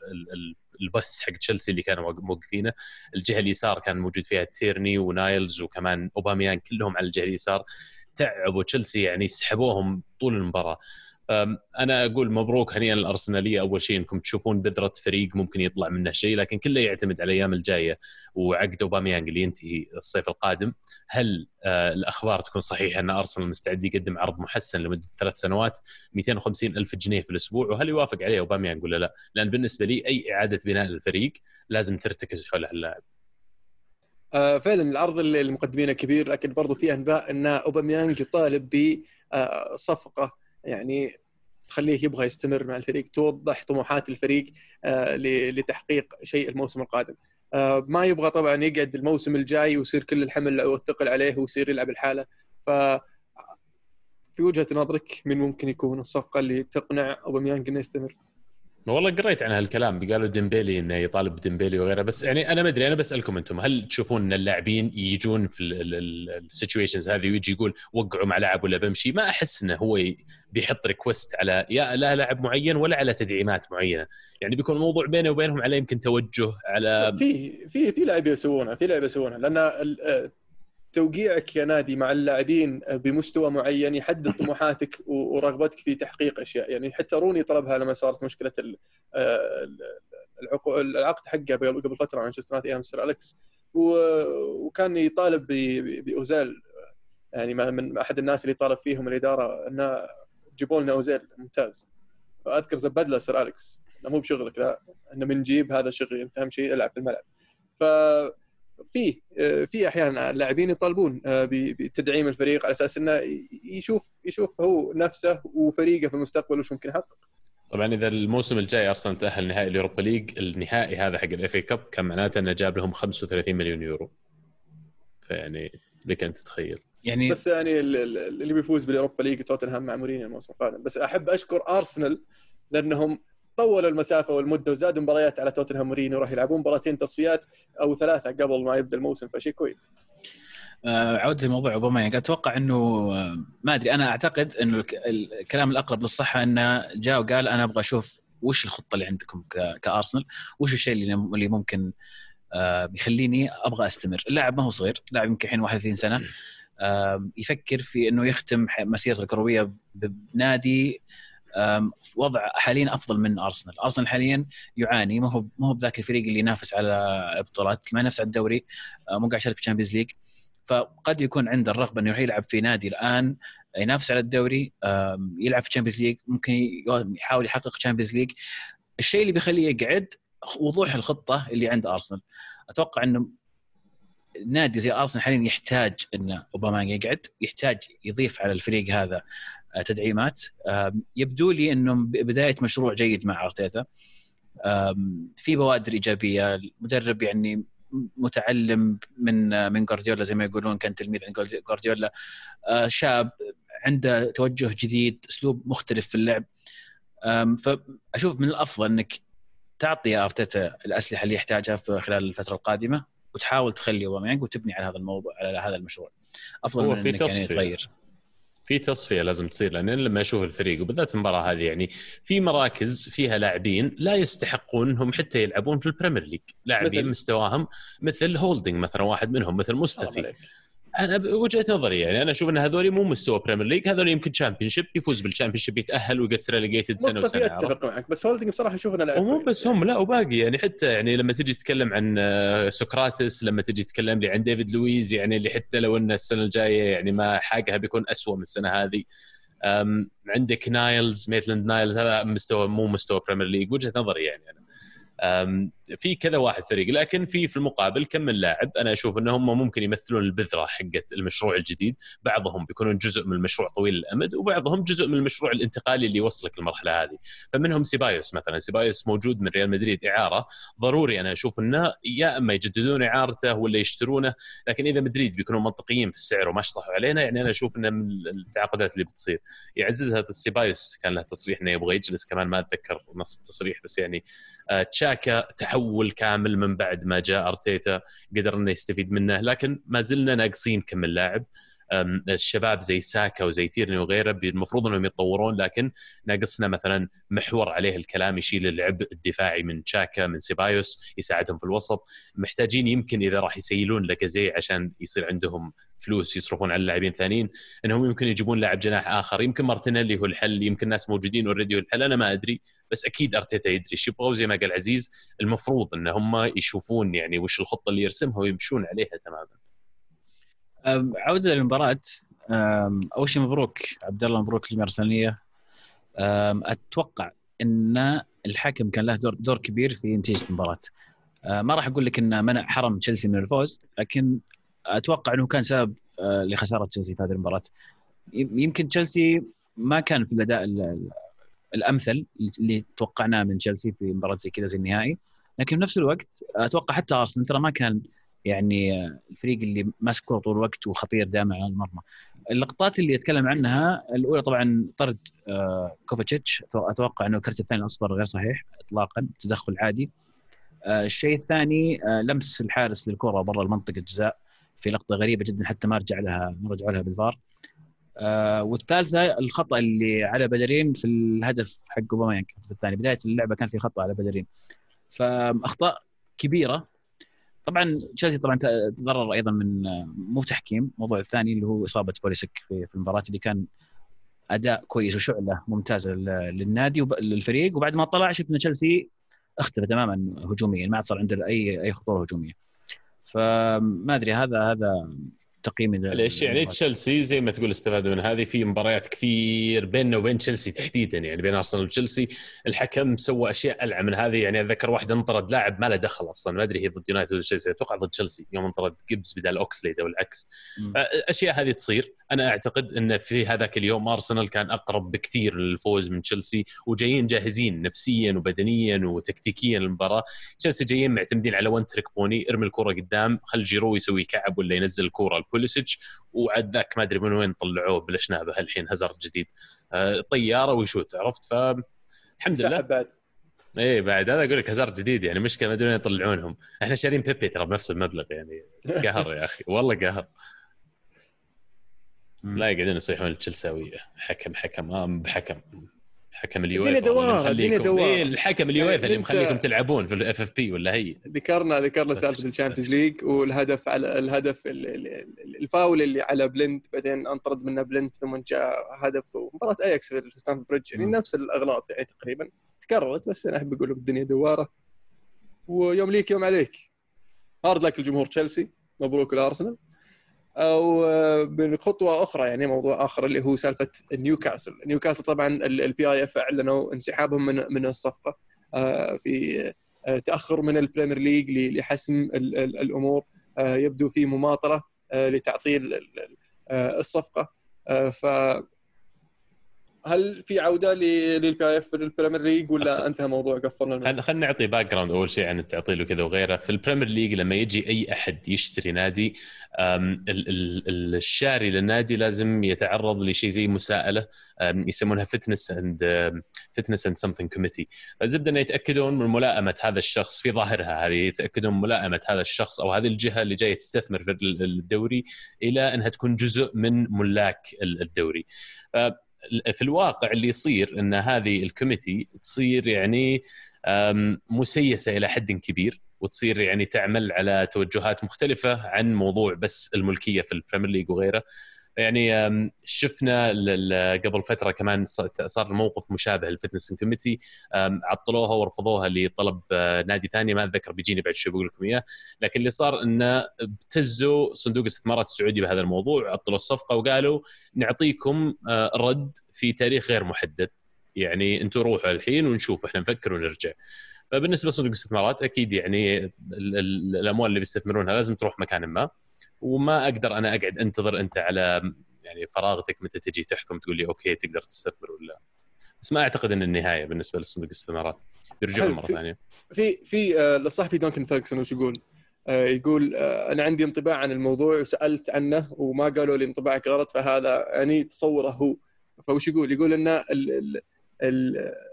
البس حق تشيلسي اللي كانوا موقفينه. الجهة اليسار كان موجود فيها تيرني ونايلز وكمان اوباميانج كلهم على الجهة اليسار. تعبوا تشيلسي يعني سحبوهم طول المباراة أنا أقول مبروك هنيئا الأرسنالية أول شيء إنكم تشوفون بذرة فريق ممكن يطلع منه شيء لكن كله يعتمد على الأيام الجاية وعقد أوباميانج اللي ينتهي الصيف القادم هل آه الأخبار تكون صحيحة أن أرسنال مستعد يقدم عرض محسن لمدة ثلاث سنوات 250 ألف جنيه في الأسبوع وهل يوافق عليه أوباميانج ولا لا؟ لأن بالنسبة لي أي إعادة بناء للفريق لازم ترتكز حول هاللاعب. آه فعلا العرض اللي المقدمينه كبير لكن برضو في أنباء أن أوباميانج يطالب بصفقه آه يعني تخليه يبغى يستمر مع الفريق توضح طموحات الفريق آه لتحقيق شيء الموسم القادم ما يبغى طبعا يقعد الموسم الجاي ويصير كل الحمل والثقل عليه ويصير يلعب الحالة ف في وجهة نظرك من ممكن يكون الصفقة اللي تقنع أوباميانج إنه يستمر؟ والله قريت عن هالكلام قالوا ديمبيلي إنه يطالب بديمبيلي وغيره بس يعني أنا ما أدري أنا بسالكم أنتم هل تشوفون إن اللاعبين يجون في ال situations هذه ويجي يقول وقعوا مع لاعب ولا بمشي؟ ما أحس إنه هو بيحط request على يا لا لاعب معين ولا على تدعيمات معينة. يعني بيكون الموضوع بينه وبينهم على يمكن توجه على في في في لاعبين يسوونها في لاعبين يسوونها لأن توقيعك يا نادي مع اللاعبين بمستوى معين يحدد طموحاتك ورغبتك في تحقيق أشياء؟ يعني حتى روني طلبها لما صارت مشكلة العقد حقه قبل فترة مع مانشستر يونايتد أيام سير أليكس. وكان يطالب بأوزيل. يعني من أحد الناس اللي طالب فيهم الإدارة أنه جيبوا لنا أوزيل ممتاز. اذكر زبد له سير أليكس. مو بشغلك لا. أنه من جيب هذا شغلي أنت أهم شيء العب في الملعب. ف في آه، في أحيانا لاعبين يطالبون آه، ب- بتدعيم الفريق على أساس إنه يشوف يشوف هو نفسه وفريقه في المستقبل وش ممكن يحقق. طبعا إذا الموسم الجاي أرسنال تأهل نهائي ال Europa League النهائي هذا حق ال FA Cup كان معناته إنه جاب لهم 35 مليون يورو. فيعني لك أن تتخيل. يعني بس يعني ال- ال- اللي بيفوز بال Europa League توتنهام مع مورينيو الموسم القادم. بس أحب أشكر أرسنال لأنهم طولوا المسافة والمدة وزادوا مباريات على توتنهام مورينيو راح يلعبون مباراتين تصفيات أو ثلاثة قبل ما يبدأ الموسم فشيء كويس. آه، عودة لموضوع يعني أتوقع إنه آه، ما أدري أنا أعتقد إنه الك- الكلام الأقرب للصحة انه جاء وقال أنا أبغى أشوف وش الخطة اللي عندكم كأرسنال وش الشيء اللي ممكن آه، بيخليني أبغى أستمر. اللاعب ما هو صغير لاعب يمكن الحين 31 سنة يفكر في إنه يختم مسيرته الكروية بنادي وضع حاليا أفضل من أرسنال، أرسنال حاليا يعاني ما هو ما هو بذاك الفريق اللي ينافس على البطولات، ما ينافس على الدوري آه، مو قاعد يشارك في ال Champions League فقد يكون عنده الرغبة إنه يروح يلعب في نادي الآن ينافس على الدوري يلعب في ال Champions League ممكن يحاول يحقق ال Champions League الشيء اللي بيخليه يقعد وضوح الخطة اللي عند أرسنال. أتوقع إنه نادي زي أرسنال حاليا يحتاج ان أوباميانج يقعد يحتاج يضيف على الفريق هذا تدعيمات. آم، يبدو لي انه بداية مشروع جيد مع أرتيتا. في بوادر إيجابية. المدرب يعني متعلم من آه، من جوارديولا زي ما يقولون كان تلميذ عند جواردي- جوارديولا آه، شاب عنده توجه جديد أسلوب مختلف في اللعب. فأشوف من الأفضل إنك تعطي أرتيتا الأسلحة اللي يحتاجها في خلال الفترة القادمة وتحاول تخلي أوباميانج وتبني على هذا الموضوع على هذا المشروع. أفضل هو من في انك يعني. تغير في تصفية لازم تصير لأن لما أشوف الفريق وبالذات المباراة هذه يعني في مراكز فيها لاعبين لا يستحقون انهم حتى يلعبون في ال Premier League، لاعبين؟ مستواهم مثل هولدنج مثلا واحد منهم مثل مستفي. أنا بوجهه نظري يعني أنا أشوف إن هذول مو مستوى Premier League هذول يمكن Championship يفوز بال Championship يتأهل ويصير relegated سنة وسنة؟ أتفق معك بس هولدنج بصراحة أشوف إنه لاعب ومو. بس هم لا وباقي يعني حتى يعني لما تجي تتكلم عن آه، سقراطس لما تجي تتكلم لي عن ديفيد لويز يعني اللي حتى لو ان السنة الجاية يعني ما حاجها بيكون أسوأ من السنة هذه عندك نايلز ميتلاند نايلز هذا مستوى مو مستوى Premier League وجهة نظري يعني أنا في كذا واحد فريق لكن في في المقابل كم من لاعب أنا أشوف إن هم ممكن يمثلون البذرة حقت المشروع الجديد بعضهم بيكونون جزء من المشروع طويل الامد وبعضهم جزء من المشروع الانتقالي اللي يوصلك للمرحله هذه. فمنهم سيبايوس مثلا سيبايوس موجود من ريال مدريد إعارة ضروري أنا أشوف إنه يا إما يجددون إعارته ولا يشترونه لكن إذا مدريد بيكونوا منطقيين في السعر وما شطحوا علينا يعني أنا أشوف انه من التعاقدات اللي بتصير. يعززها السيبايوس كان له تصريح إنه يبغى يجلس كمان ما أتذكر نص التصريح بس يعني آه، تشاكا تحول كامل من بعد ما جاء أرتيتا قدر انه يستفيد منه لكن ما زلنا ناقصين كم لاعب الشباب زي ساكا وزي تيرني وغيره المفروض إنهم يتطورون لكن ناقصنا مثلا محور عليه الكلام يشيل العبء الدفاعي من تشاكا من سيبايوس يساعدهم في الوسط. محتاجين يمكن إذا راح يبيعون لاكازي عشان يصير عندهم فلوس يصرفون على اللاعبين ثانيين إنهم يمكن يجيبون لاعب جناح آخر. يمكن مارتينيلي هو الحل يمكن ناس موجودين already هو الحل. أنا ما أدري بس أكيد أرتيتا يدري إيش يبغى وزي ما قال عزيز المفروض إن هم يشوفون يعني وش الخطة اللي يرسمها ويمشون عليها تماما. عودة للمباراه أول شيء مبروك عبد الله مبروك الجماهير الارسناليه أتوقع إن الحكم كان له دور, دور كبير في نتيجة المباراة. أه، ما راح أقول لك إنه منع حرم تشيلسي من الفوز لكن أتوقع إنه كان سبب أه، لخسارة تشيلسي في هذه المباراة. يم- يمكن تشيلسي ما كان في الأداء ال- ال- الأمثل اللي توقعناه من تشيلسي في مباراة زي كذا زي النهائي. لكن في نفس الوقت أتوقع حتى أرسنال ترى ما كان يعني الفريق اللي ماسك كوره طول الوقت وخطير دائما على المرمى. اللقطات اللي أتكلم عنها الأولى طبعا طرد آه، كوفاتشيتش أتوقع إنه الكرت الثاني الأصفر غير صحيح اطلاقا تدخل عادي. آه، الشيء الثاني آه، لمس الحارس للكرة برا المنطقة الجزاء في لقطة غريبة جدا حتى ما رجع لها ما رجعوا لها بالفار. والثالثة الخطأ اللي على بلرين في الهدف حق أوباميانج الهدف الثاني بداية اللعبة كان في خطأ على بلرين. فأخطاء كبيرة طبعا تشيلسي طبعا تضرر أيضا من مو تحكيم الموضوع الثاني اللي هو إصابة بوليسيتش في المباراة اللي كان أداء كويس وشعلة ممتازه لل- للنادي وللفريق وبعد ما طلع شفنا تشيلسي اختفى تماما هجوميا ما عاد صار عنده أي أي خطورة هجومية. فما أدري هذا هذا تقييم ليش يعني تشيلسي زي ما تقول استفادوا من هذه في مباريات كثير بيننا وبين تشيلسي تحديدا يعني بين أرسنال وتشيلسي. الحكم سوى أشياء ألعن من هذه يعني اتذكر واحد انطرد لاعب ما له دخل أصلا ما أدري هي ضد يونايتد ولا تشيلسي أتوقع ضد تشيلسي يوم انطرد جيبس بدال أوكسليد أو العكس أشياء هذه تصير. أنا أعتقد إن في هذاك اليوم أرسنال كان أقرب بكثير للفوز من تشيلسي وجايين جاهزين نفسيا وبدنيا وتكتيكيا للمباراة. تشيلسي جايين معتمدين على one trick pony ارمي الكرة قدام خل جيرو يسوي كعب ولا ينزل الكرة لبوليسيتش وعد ذاك ما أدري من وين طلعوه بلشنابه الحين هازارد جديد. آه، طيارة ويشوت عرفت؟ ف الحمد لله. بعد. إيه بعد. هذا أقول لك هازارد جديد يعني مشكلة ما أدري وين يطلعونهم. إحنا شارين بيبي ترى بنفس المبلغ يعني قهر يا أخي. والله قهر. لا يقعدون يصيحون التشلساويه حكم حكم. آه بحكم حكم اليويفا الدنيا دوار الدنيا دوار. إيه الحكم اليويفا اللي مخليكم تلعبون في ال FFP ولا هي؟ ذكرنا ذكرنا سالفة ال Champions League والهدف على الهدف الفاول اللي على بلند بعدين انطرد منه بلند ثم جاء هدف مباراه اياكس في ستانفورد بريدج. يعني نفس الأغلاط يعني تقريبا. تكررت بس أنا أحب أقول الدنيا دوارة. ويوم ليك يوم عليك. hard luck الجمهور تشيلسي مبروك الارسنال أو بخطوه أخرى يعني موضوع آخر اللي هو سالفة نيوكاسل، نيوكاسل طبعا ال PIF أعلنوا انسحابهم من من الصفقة آه، في آه، تأخر من ال Premier League لحسم الأمور آه، يبدو في مماطله لتعطيل الصفقة ف هل في عودة لل PIF لل Premier League ولا انتهى الموضوع؟ قفلنا خلينا نعطي background أول شيء عن التعطيل وكذا وغيره. في ال Premier League لما يجي أي أحد يشتري نادي الشاري للنادي لازم يتعرض لشيء زي مساءلة يسمونها fitness and fitness and something committee فالزبدة إنه يتأكدون من ملائمة هذا الشخص في ظاهرها هذه يتأكدون من ملائمة هذا الشخص أو هذه الجهة اللي جاية تستثمر في الدوري إلى أنها تكون جزء من ملاك الدوري. في الواقع اللي يصير إن هذه ال committee تصير يعني مسيسة إلى حد كبير وتصير يعني تعمل على توجهات مختلفة عن موضوع بس الملكية في ال Premier League وغيره. يعني شفنا قبل فترة كمان صار الموقف مشابه لل fitness committee. عطلوها ورفضوها لطلب آه، نادي ثاني ما أتذكر بيجيني بعد شوي بقول لكم إياه. لكن اللي صار إنه ابتزوا صندوق الاستثمارات السعودي بهذا الموضوع عطلوا الصفقة وقالوا نعطيكم آه، رد في تاريخ غير محدد. يعني أنتم روحوا الحين ونشوف إحنا نفكر ونرجع. فبالنسبة لصندوق الاستثمارات أكيد يعني الأموال اللي بيستثمرونها لازم تروح مكان ما. وما أقدر أنا أقعد أنتظر أنت على يعني فراغتك متى تجي تحكم تقول لي okay تقدر تستثمر ولا بس ما أعتقد إن النهاية بالنسبة لصندوق الاستثمارات بيرجعون مرة ثانية في في آه، الصحفي دنكن فيرجسون وش يقول؟ آه، يقول آه، أنا عندي انطباع عن الموضوع وسألت عنه وما قالوا لي انطباعك غلط فهذا يعني تصوره هو ف وش يقول؟ يقول إن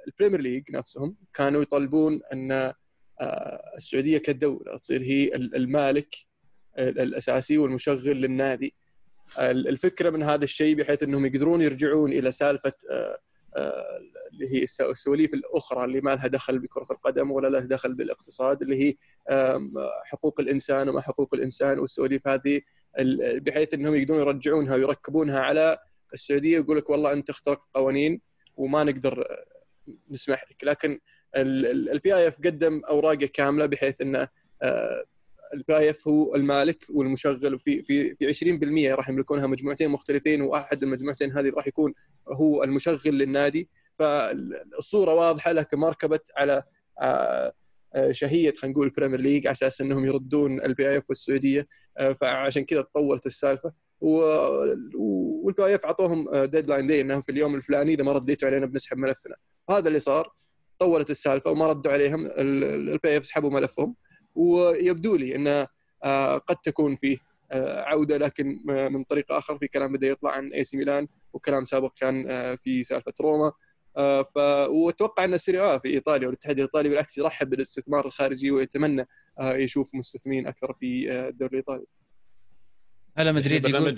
ال Premier League نفسهم كانوا يطالبون أن السعودية كدولة تصير هي المالك الأساسي والمشغل للنادي. الفكرة من هذا الشيء بحيث إنهم يقدرون يرجعون إلى سالفة آه، آه، اللي هي السواليف الأخرى اللي ما لها دخل بكرة القدم ولا لها دخل بالاقتصاد اللي هي حقوق الإنسان وما حقوق الإنسان والسواليف هذه بحيث إنهم يقدرون يرجعونها ويركبونها على السعودية ويقول لك والله أنت اخترقت قوانين وما نقدر آه، نسمح لك. لكن ال PIF قدم أوراقه كاملة بحيث إنه ال PIF هو المالك والمشغل وفي في في 20% راح يملكونها مجموعتين مختلفين وأحد المجموعتين هذه راح يكون هو المشغل للنادي. فالصورة واضحة لكن ما ركبت على آه، آه، شهية خلينا نقول ال Premier League على أساس إنهم يردون ال PIF والسعودية. آه، فعشان كذا تطولت السالفة. وال PIF أعطوهم deadline day إنهم في اليوم الفلاني إذا ما رديتوا علينا بنسحب ملفنا. هذا اللي صار. طولت السالفة وما ردوا عليهم ال PIF سحبوا ملفهم. ويبدو لي انه آه، قد تكون فيه آه، عودة لكن من طريق آخر في كلام بدا يطلع عن اي سي ميلان وكلام سابق كان آه، في سالفة روما. ف وأتوقع أن السيري آ في إيطاليا والاتحاد الإيطالي بالعكس يرحب بالاستثمار الخارجي ويتمنى يشوف مستثمرين أكثر في الدوري الإيطالي. هلا مدريد يقول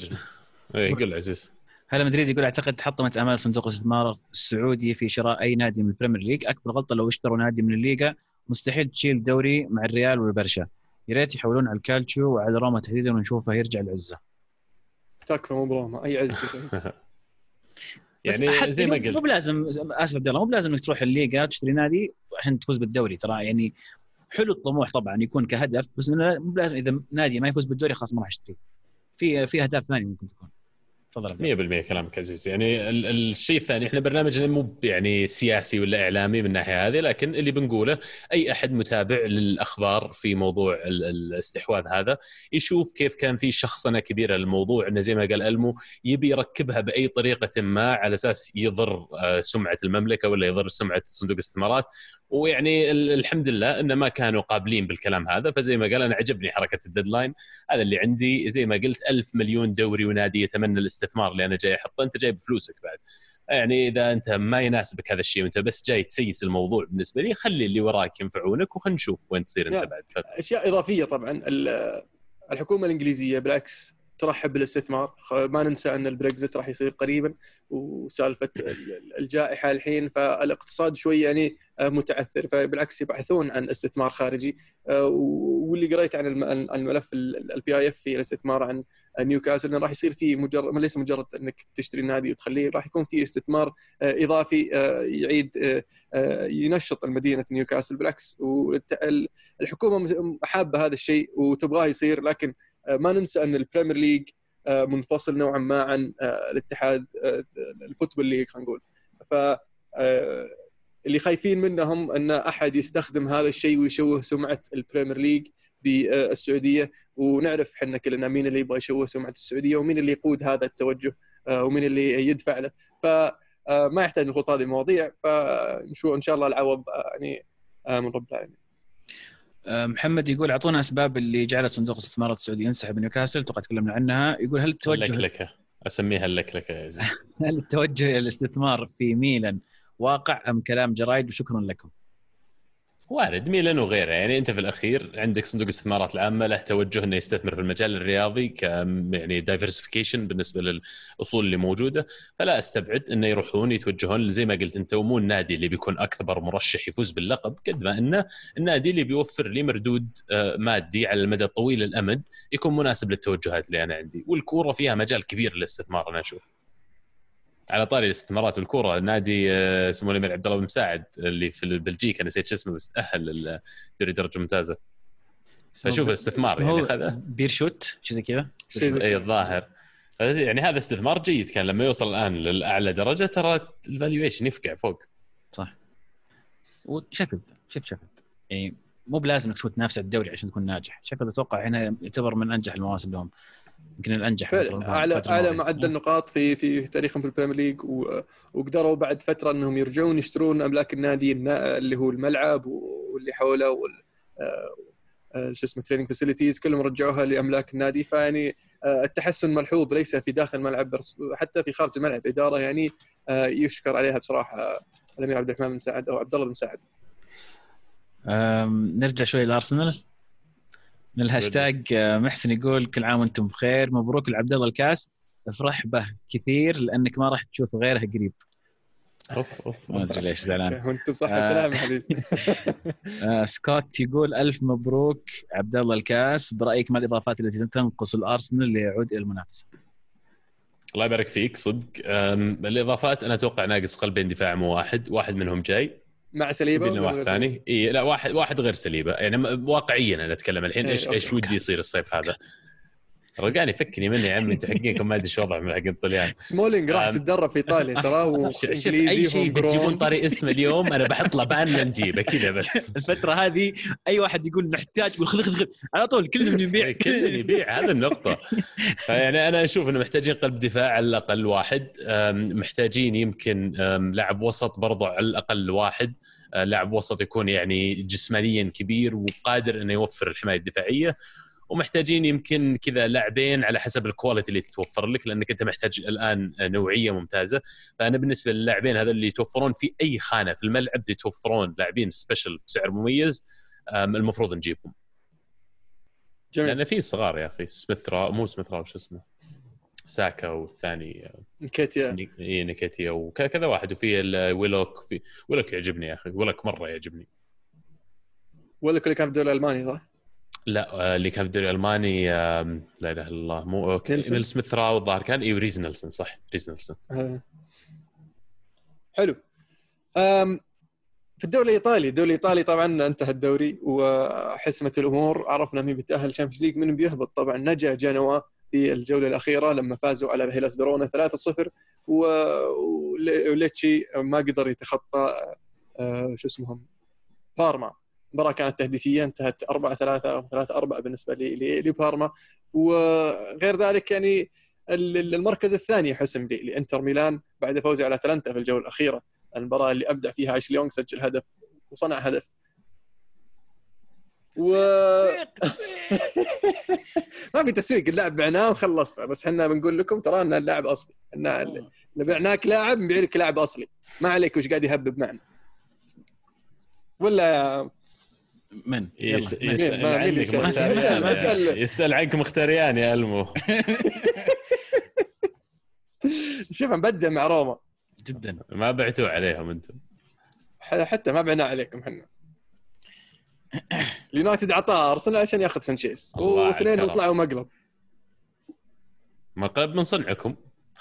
اي قل عزيز. هلا مدريد يقول أعتقد حطمت امال صندوق الاستثمار السعودي في شراء أي نادي من ال Premier League. أكبر غلطة لو اشتروا نادي من الليغا مستحيل تشيل دوري مع الريال والبرشا. يا ريت يحولون على الكالتشيو وعلى روما تحديدا ونشوفه يرجع العزة. تكفى مو بروما. أي عزة يعني زي ما قلت. مو بلازم آسف عبد الله مو بلازم إنك تروح الليغا تشتري نادي عشان تفوز بالدوري ترى يعني حلو الطموح طبعا يكون كهدف بس مو بلازم إذا نادي ما يفوز بالدوري خلاص ما راح اشتريه في في أهداف ثانية ممكن تكون. تفضل 100% كلامك عزيز. يعني ال- الشيء الثاني إحنا برنامجنا مو يعني سياسي ولا إعلامي من الناحية هذه لكن اللي بنقوله أي أحد متابع للأخبار في موضوع ال- الاستحواذ هذا يشوف كيف كان في شخصنة كبيرة للموضوع إنه زي ما قال ألمو يبي يركبها بأي طريقة ما على أساس يضر آه، سمعة المملكة ولا يضر سمعة صندوق الاستثمارات ويعني ال- الحمد لله انه ما كانوا قابلين بالكلام هذا. فزي ما قال أنا عجبني حركة الديدلاين هذا اللي عندي. زي ما قلت ألف مليون دوري ونادي يتمنى الاستثمار اللي أنا جاي أحطه. أنت جاي بفلوسك بعد. يعني إذا أنت ما يناسبك هذا الشيء وأنت بس جاي تسيس الموضوع بالنسبة لي خلي اللي وراك ينفعونك وخلينا نشوف وين تصير أنت يا. بعد. فتره أشياء إضافية طبعا. ال- الحكومة الإنجليزية بالعكس ترحب بالاستثمار. ما ننسى أن البريكزت راح يصير قريبا وسالفة ال- الجائحة الحين فالاقتصاد شوي يعني آه، متعثر. فبالعكس يبحثون عن استثمار خارجي. آه، واللي قريت عن الم- عن الملف ال PIF في الاستثمار عن نيوكاسل إنه راح يصير في مجرد ليس مجرد إنك تشتري نادي وتخليه راح يكون في استثمار آه، إضافي يعيد ينشط المدينة نيوكاسل. بالعكس والحكومة حابة هذا الشيء وتبغاه يصير لكن ما ننسى أن ال Premier League آه، منفصل نوعا ما عن آه، الاتحاد آه، ال Football League خلينا نقول. ف آه، اللي خايفين منهم أن أحد يستخدم هذا الشيء ويشوه سمعة ال Premier League بالسعودية. ونعرف إحنا كلنا مين اللي يبغى يشوه سمعة السعودية ومين اللي يقود هذا التوجه آه، ومين اللي يدفع له. ف آه، ما يحتاج نخوض هذه المواضيع. فنشوف إن شاء الله العوض آه، يعني آه، من رب العالمين. آه، محمد يقول أعطونا أسباب اللي جعلت صندوق الاستثمارات السعودي ينسحب من نيوكاسل أتوقع تكلمنا عنها. يقول هل التوجه اللكلكه أسميها اللكلكه يا هل التوجه الاستثمار في ميلان واقع أم كلام جرايد؟ وشكرا لكم. وارد ميلان وغيره يعني أنت في الأخير عندك صندوق الاستثمارات العامة له توجه إنه يستثمر في المجال الرياضي ك يعني diversification بالنسبة للأصول اللي موجودة. فلا أستبعد إنه يروحون يتوجهون زي ما قلت أنت مو النادي اللي بيكون اكبر مرشح يفوز باللقب قد ما إنه النادي اللي بيوفر لي مردود آه، مادي على المدى الطويل الأمد يكون مناسب للتوجهات اللي أنا عندي. والكورة فيها مجال كبير للاستثمار أنا أشوف. على طاري الاستثمارات والكورة. نادي آه، اسمه الأمير عبد الله بن مساعد اللي في بلجيكا نسيت شو اسمه بس تأهل لدوري درجة ممتازة. فشوف الاستثمار يعني هو خذه بيرشوت شيء زي كذا؟ اي الظاهر. يعني هذا استثمار جيد كان لما يوصل الآن للاعلى درجة ترى ال valuation يفقع فوق. صح. وشيفيلد شوف شيفيلد يعني مو بلازم انك تنافس على الدوري عشان تكون ناجح. شيفيلد أتوقع هنا يعتبر من أنجح المواسم لهم. يمكن الانجح اعلى اعلى. معدل نقاط في في تاريخهم في ال Premier League وقدروا بعد فترة إنهم يرجعون يشترون أملاك النادي النا- اللي هو الملعب واللي حوله وال آه، آه، شو اسمه training facilities كلهم رجعوها لأملاك النادي. فيعني آه، التحسن ملحوظ ليس في داخل الملعب حتى في خارج الملعب. إدارة يعني يشكر عليها بصراحة الأمير عبد الرحمن بن مساعد أو عبد الله بن أم، نرجع شوي لأرسنال. من الهاشتاج آه، محسن يقول كل عام وأنتم بخير. مبروك لعبد الله الكاس. افرح به كثير لأنك ما راح تشوف غيره قريب. أوف أوف ما أدري ليش زعلان. وأنتم صح آه. وسلام يا حبيبي. آه، سكوت يقول ألف مبروك عبد الله الكاس. برأيك ما الإضافات التي تنقص الأرسنال ليعود إلى المنافسة؟ الله يبارك فيك صدق. الإضافات أنا أتوقع ناقص قلبين دفاع مو واحد واحد منهم جاي. مع ساليبا واحد ثاني؟ اي لا واحد واحد غير ساليبا. يعني واقعيا أنا أتكلم الحين إيه، إيش أوكي، إيش ودي يصير الصيف هذا؟ رجعني فكني مني يا عمي أنتم حقينكم ما أدري إيش وضعهم حق الطليان. سمولينج راح أم. تتدرب في إيطاليا ترى أي شيء بتجيبون طاري اسمه اليوم أنا بحط له بان نجيبه كذا بس. الفترة هذه أي واحد يقول نحتاج يقول خذ خذ خذ. على طول كلنا بنبيع كلنا يبيع هذا النقطة. فيعني أنا أشوف أنه محتاجين قلب دفاع على الأقل واحد. محتاجين يمكن لاعب وسط برضو على الأقل واحد. أه، لاعب وسط يكون يعني جسمانيا كبير وقادر أنه يوفر الحماية الدفاعية. ومحتاجين يمكن كذا لاعبين على حسب الكواليتي اللي تتوفر لك لأنك أنت محتاج الآن نوعية ممتازة. فأنا بالنسبة للاعبين هذول اللي يتوفرون في أي خانة في الملعب يتوفرون لاعبين سبيشل بسعر مميز المفروض نجيبهم. جميل. لأن في صغار يا أخي سميث مو سميث وش اسمه؟ ساكا والثاني كيتيا ني- إيه، نكيتيا وكذا واحد. وفي ويلوك في ويلوك يعجبني يا أخي ويلوك مرة يعجبني. ولا كل كان في الدوري الألماني صح؟ لا آه، اللي كان في الدوري الألماني لا إله إلا الله مو؟ إيميل سميث راو الظاهر كان إي ريز نيلسون صح ريز نيلسون آه. حلو أم في الدوري الإيطالي الدوري الإيطالي طبعا انتهى الدوري وحسمت الأمور عرفنا مين بيتأهل ال Champions League من بيهبط طبعا نجا جنوا في الجولة الأخيرة لما فازوا على هيلاس فيرونا 3-0 وليتشي ما قدر يتخطى آه، شو اسمهم بارما المباراه كانت تهديفية انتهت 4 3 أو 3 4 بالنسبة لبارما وغير ذلك يعني المركز الثاني حسم لإنتر ميلان بعد فوزه على أتلانتا في الجولة الأخيرة. المباراة اللي أبدع فيها آشلي يونغ سجل هدف وصنع هدف. و ما في تسويق اللاعب بعناه وخلصنا بس إحنا بنقول لكم ترى ان اللاعب أصلي إن اللي بعناك لاعب نبيع لك لاعب أصلي. ما عليك وش قاعد يهبب معنا. ولا من؟ يس... يسأل, عنك مختاريان يسأل؟ عنك مختاريان يا ألمو. شوف نبدع مع روما. جدا. ما بعتوا عليهم أنتم. حتى ما بعنا عليكم إحنا. اليونايتد عطاه أرسنال عشان ياخذ سانشيز. واثنين طلعوا مقلب. مقلب من صنعكم.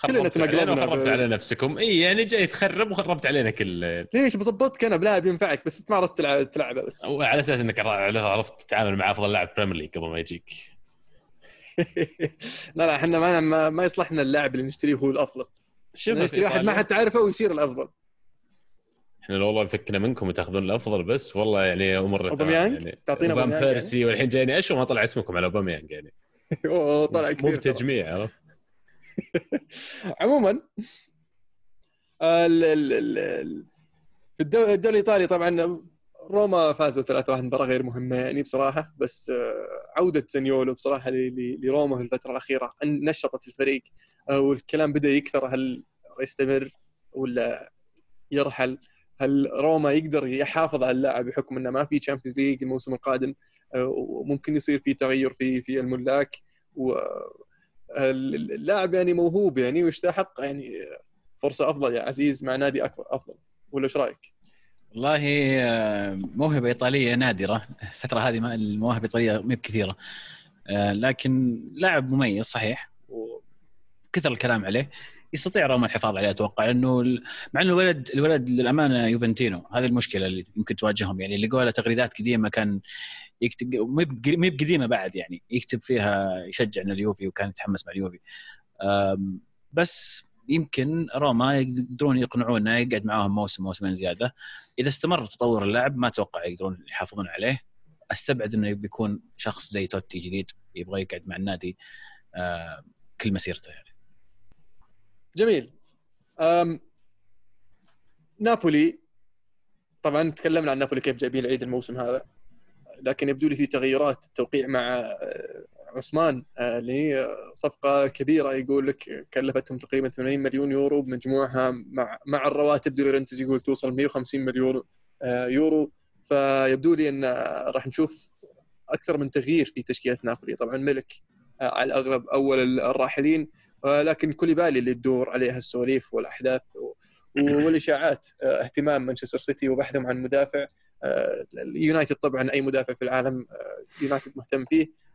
كلنا تمقلبنا وخربت على نفسكم. إي يعني جاي تخرب وخربت علينا كل ليش بظبطك أنا بلاعب ينفعك بس ما عرفت تلعب تلعبه بس. على أساس إنك عرفت تتعامل مع أفضل لاعب Premier League قبل ما يجيك. لا لا إحنا ما, ما, ما يصلحنا اللاعب اللي نشتريه هو الأفضل. شوف نشتري واحد ما حد تعرفه ويصير الأفضل. إحنا لو والله فكنا منكم وتأخذون الأفضل بس والله يعني امور أوباميانج؟ يعني تعطينا اوبام بيرسي يعني؟ والحين جايني اشو ما طلع اسمكم على أوباميانج يعني. أوه طلع كثير مو بتجميع عرفت؟ عموما في الدوري الإيطالي طبعا روما فازوا 3-1 مباراة غير مهمة يعني بصراحة بس آه، عودة سانيولو بصراحة لروما في الفترة الأخيرة نشطت الفريق آه، والكلام بدأ يكثر هل يستمر ولا يرحل؟ هل روما يقدر يحافظ على اللاعب بحكم إنه ما في Champions League الموسم القادم؟ آه، وممكن يصير في تغير في في الملاك؟ واللاعب يعني موهوب يعني ويستحق يعني فرصة أفضل يا عزيز مع نادي أكبر أفضل. ولا إيش رأيك؟ والله آه، موهبة إيطالية نادرة. الفترة هذه المواهب الإيطالية ما بكثيرة. آه، لكن لاعب مميز صحيح. وكثر الكلام عليه. يستطيع روما الحفاظ عليه أتوقع. لأنه مع إنه الولد الولد للأمانة يوفنتينو. هذه المشكلة اللي يمكن تواجههم. يعني اللي قولها تغريدات قديمة كان يكتب ما هي بقديمه بعد يعني يكتب فيها يشجع اليوفي وكان يتحمس مع اليوفي. بس يمكن روما يقدرون يقنعونه يقعد معاهم موسم موسمين زيادة. إذا استمر تطور اللاعب ما أتوقع يقدرون يحافظون عليه. أستبعد إنه بيكون شخص زي توتي جديد يبغى يقعد مع النادي كل مسيرته يعني. جميل. أم... نابولي طبعا تكلمنا عن نابولي كيف جايبين العيد الموسم هذا. لكن يبدو لي في تغيرات التوقيع مع آه، عثمان آه، صفقة كبيرة يقول لك كلفتهم تقريبا 80 مليون يورو بمجموعها مع مع الرواتب. دورينتز يقول توصل 150 مليون آه، يورو. فيبدو لي إن راح نشوف أكثر من تغيير في تشكيلة نابولي. طبعا ميليك على الاغلب أول الراحلين. لكن كوليبالي اللي تدور عليها السواليف والأحداث والإشاعات اهتمام مانشستر سيتي وبحثهم عن مدافع. اليونايتد طبعا أي مدافع في العالم يونايتد مهتم فيه.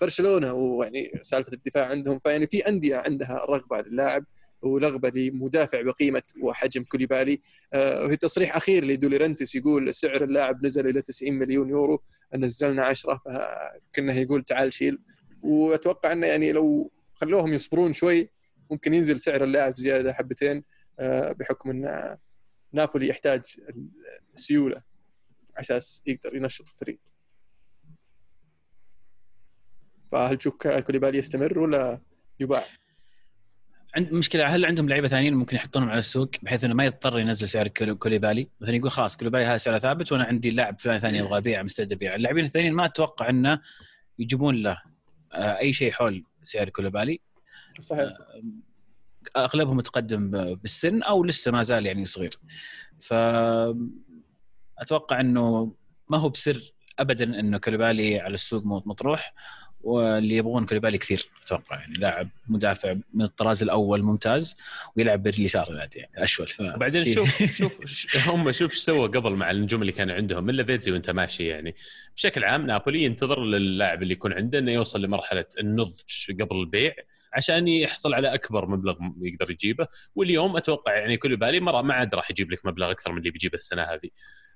برشلونه ويعني سالفة الدفاع عندهم فيعني في أندية عندها رغبة للاعب ورغبة لمدافع بقيمة وحجم كوليبالي. وهي تصريح أخير لدوليرنتس يقول سعر اللاعب نزل إلى 90 مليون يورو نزلنا 10 فكنا يقول تعال شيل. وأتوقع إنه يعني لو خلوهم يصبرون شوي ممكن ينزل سعر اللاعب زيادة حبتين بحكم ان نابولي يحتاج السيولة على أساس يقدر ينشط الفريق. فهل تشوف كوليبالي يستمر ولا يباع؟ عند مشكلة هل عندهم لعيبة ثانيين ممكن يحطونهم على السوق بحيث إنه ما يضطر ينزل سعر كوليبالي؟ مثلا يقول خلاص كوليبالي هذا سعره ثابت وأنا عندي لاعب فلان ثاني أبغى ابيعه مستعد ابيعه اللاعبين الثانيين ما أتوقع إنه يجيبون له آه، أي شيء حول سعر كوليبالي. صحيح. آه، أغلبهم متقدم بالسن أو لسه ما زال يعني صغير. ف أتوقع إنه ما هو بسر ابدا إنه كوليبالي على السوق مطروح واللي يبغون كوليبالي كثير أتوقع. يعني لاعب مدافع من الطراز الأول ممتاز ويلعب باليسار بعد يعني أشول. ف... وبعدين شوف شوف هم شوف إيش سووا قبل مع النجوم اللي كانوا عندهم. من لافيتزي وأنت ماشي يعني. بشكل عام نابولي ينتظر للاعب اللي يكون عنده إنه يوصل لمرحلة النضج قبل البيع. عشان يحصل على أكبر مبلغ يقدر يجيبه. واليوم أتوقع يعني كوليبالي ما عاد راح يجيب لك مبلغ أكثر من اللي بيجيبه السنة هذه.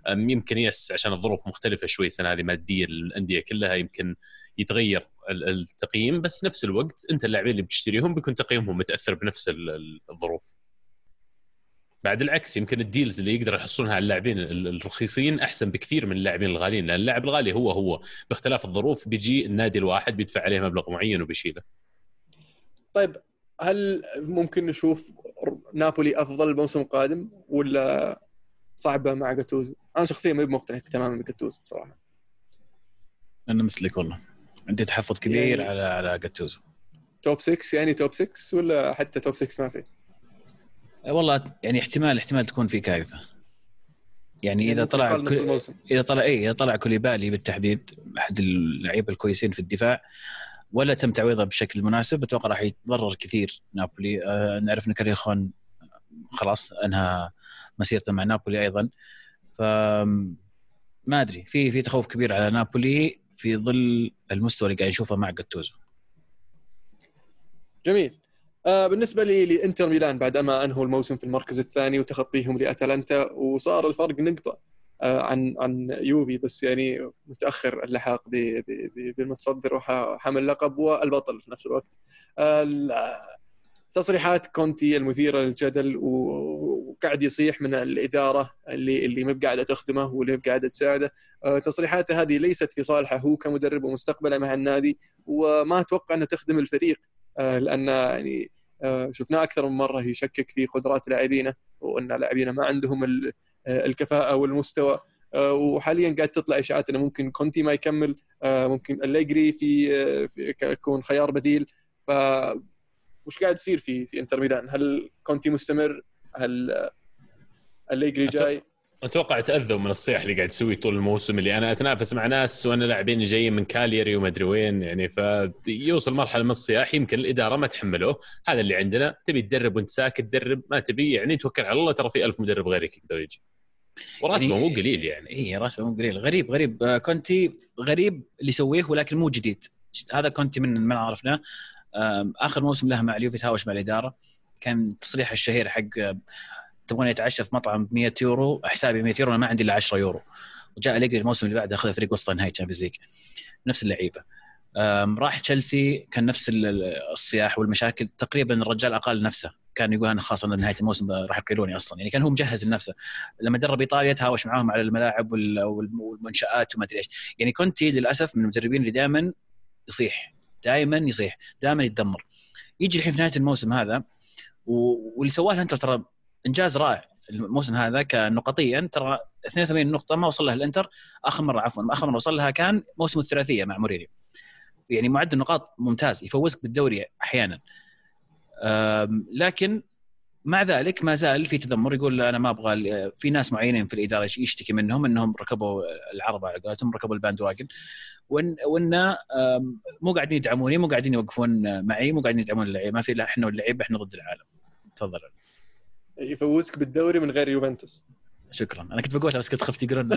يمكن yes عشان الظروف مختلفة شوي السنة هذه ماديا الانديه كلها يمكن يتغير ال- التقييم بس نفس الوقت أنت اللاعبين اللي بتشتريهم بيكون تقييمهم متأثر بنفس ال- ال- الظروف. بعد العكس يمكن ال deals اللي يقدر يحصلونها على اللاعبين ال- الرخيصين أحسن بكثير من اللاعبين الغاليين لأن اللاعب الغالي هو هو. باختلاف الظروف بيجي النادي الواحد بيدفع عليه مبلغ معين وبيشيله. طيب هل ممكن نشوف نابولي أفضل الموسم القادم ولا صعبة مع جاتوزو؟ أنا شخصيا ما مقتنع تماما بجاتوزو بصراحة. أنا مثلك والله. عندي تحفظ كبير يعني- على على جاتوزو. توب 6 يعني توب 6 ولا حتى توب 6 ما في؟ والله يعني احتمال احتمال تكون في كارثة. يعني إذا ممكن طلع كل- إذا طلع اي إذا طلع كوليبالي بالتحديد أحد اللعيبه الكويسين في الدفاع ولا تم تعويضه بشكل مناسب. أتوقع راح يتضرر كثير نابولي. آه نعرف إن كاريخون خلاص أنهى مسيرته مع نابولي أيضا. ف ما أدري. في في تخوف كبير على نابولي في ظل المستوى اللي قاعد نشوفه مع جاتوزو. جميل. آه بالنسبة لي لإنتر ميلان بعد ما أنهوا الموسم في المركز الثاني وتخطيهم لأتلانتا وصار الفرق نقطة. عن عن يوفي بس يعني متأخر اللحاق بالمتصدر وحامل اللقب والبطل في نفس الوقت. آه تصريحات كونتي المثيرة للجدل وقاعد يصيح من الإدارة اللي اللي ما بقاعدة تخدمه واللي بقاعدة تساعده. آه، تصريحاته هذه ليست في صالحه هو كمدرب ومستقبله مع النادي وما أتوقع انها تخدم الفريق. آه، لأن يعني آه، شفناه أكثر من مرة يشكك في قدرات لاعبينه وأن لاعبينه ما عندهم ال- آه، الكفاءة والمستوى آه، وحاليا قاعد تطلع إشاعات إنه ممكن كونتي ما يكمل آه، ممكن أليجري في آه، في- يكون خيار بديل ف وش قاعد يصير في في إنتر ميلان؟ هل كونتي مستمر؟ هل آه، أليجري جاي؟ أتوقع تاذوا من الصياح اللي قاعد تسويه طول الموسم اللي أنا أتنافس مع ناس وأنا لاعبين جايين من كالياري وما ادري وين يعني فيوصل مرحلة من الصياح يمكن الإدارة ما تحملوه هذا اللي عندنا تبي تدرب وأنت ساكت تدرب ما تبي يعني توكل على الله ترى في ألف مدرب غيرك يقدر يجي وراتبه يعني- مو قليل يعني. اي راتبه مو قليل. غريب غريب. آه، كونتي غريب اللي يسويه ولكن مو جديد. هذا كونتي من من عرفناه. آخر موسم له مع اليوفي تهاوش مع الإدارة. كان تصريح الشهير حق آه، تبغون يتعشى في مطعم ب 100 يورو؟ حسابي 100 يورو أنا ما عندي إلا 10 يورو. وجاء أليجري الموسم اللي بعده أخذ فريق وصل نهائي Champions League نفس اللعيبة. راح تشيلسي كان نفس ال- ال- الصياح والمشاكل. تقريبا الرجال أقال نفسه. كان يقول أنا خلاص أنا نهاية الموسم راح يقيلوني أصلا. يعني كان هو مجهز لنفسه. لما درب إيطاليا تهاوش معاهم على الملاعب وال- والم- والمنشآت وما أدري إيش. يعني كونتي للأسف من المدربين اللي دائما يصيح. دائما يصيح. دائما يتذمر. يجي الحين في نهاية الموسم هذا واللي سواه الانتر ترى إنجاز رائع الموسم هذا كنقطيا ترى 82 نقطة ما وصل لها الإنتر آخر مرة عفوا آخر مرة وصل لها كان موسم الثلاثية مع مورينيو. يعني معدل نقاط ممتاز يفوزك بالدوري أحيانا. لكن مع ذلك ما زال في تذمر يقول أنا ما أبغى في ناس معينين في الإدارة يشتكي منهم إنهم ركبوا العربة على قولتهم ركبوا الباند واجن. وان وإن مو قاعدين يدعموني مو قاعدين يوقفون معي مو قاعدين يدعمون اللعيبه ما في الا إحنا واللعيبه إحنا ضد العالم. تفضل. يفوزك بالدوري من غير يوفنتوس. شكرا. أنا كنت بقولها بس كنت خفت يقولون.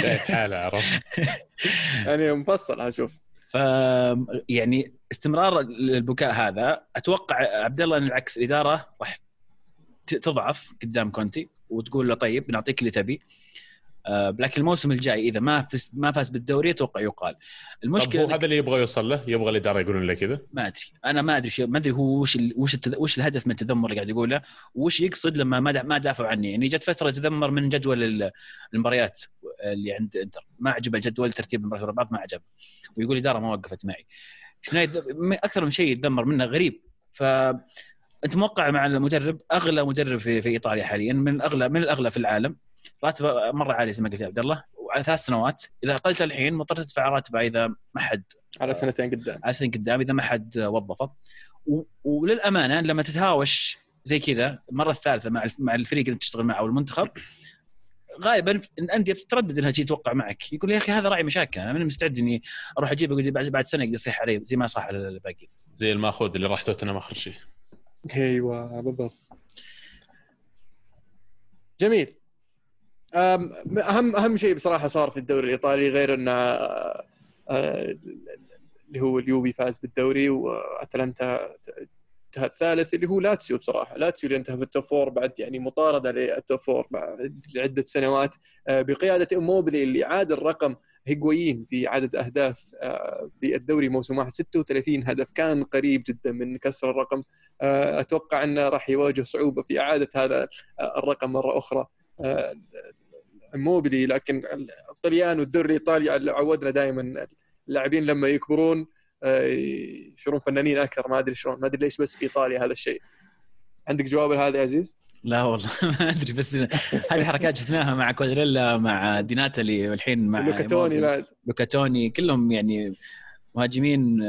شايف حاله عرفت. يعني مفصل أشوف. يعني استمرار البكاء هذا أتوقع عبد الله إن العكس الإدارة راح تضعف قدام كونتي وتقول له طيب بنعطيك اللي تبي. لكن الموسم الجاي إذا ما فز ما فاز بالدوري أتوقع يقال. المشكلة هو هذا اللي يبغى يوصل له؟ يبغى الإدارة يقولون له كذا؟ ما أدري. أنا ما أدري ما أدري هو وش ال... وش التذ... وش الهدف من التذمر اللي قاعد يقوله وش يقصد لما ما دا... ما دافعوا عني. يعني جت فترة يتذمر من جدول ال- المباريات اللي عند إنتر. ما عجبه الجدول ترتيب المباريات ورا بعض ما عجبه ويقول الاداره ما وقفت معي. أكثر من شيء يتذمر منه غريب. ف أنت موقع مع المدرب أغلى مدرب في, في إيطاليا حاليا من اغلى من الأغلى في العالم. راتبه مرة عالي زي ما قلت يا عبد الله. وعلى ثلاث سنوات إذا أقلت الحين مضطر تدفع راتبه إذا ما حد على سنتين قدام. على سنين قدام إذا ما حد وظفه. و- وللأمانة لما تتهاوش زي كذا المرة الثالثة مع الف- مع الفريق اللي تشتغل معه أو المنتخب غالبا الأندية بتتردد إنها تجي توقع معك. يقول يا أخي هذا راعي مشاكل أنا ماني مستعد إني أروح اجيبه بعد بعد سنة يقدر يصيح علي زي ما صح على الباقيين زي الماخوذ اللي راح توتنهام آخر شيء. أيوه بالضبط. جميل. أهم أهم شيء بصراحة صار في الدوري الإيطالي غير إن آه، اللي هو اليوفي فاز بالدوري وأتلانتا ت- اجتهاد ثالث اللي هو لاتسيو بصراحة. لاتسيو اللي انتهى في ال top four بعد يعني مطاردة لل top four لعدة سنوات. آه، بقيادة اموبلي اللي عاد الرقم هيغوين في عدد أهداف آه، في الدوري موسم واحد. 36 هدف كان قريب جدا من كسر الرقم. أتوقع إنه راح يواجه صعوبة في إعادة هذا الرقم مرة أخرى. موبلي لكن الطليان والدوري الإيطالي عودنا دائما اللاعبين لما يكبرون آه، يصيرون فنانين أكثر. ما أدري شلون ما أدري ليش بس في إيطاليا هذا الشيء. عندك جواب لهذا يا عزيز؟ لا والله ما أدري بس هذه حركات شفناها مع كوالياريلا مع دي ناتالي والحين مع لوكا توني بعد. لوكا توني كلهم يعني مهاجمين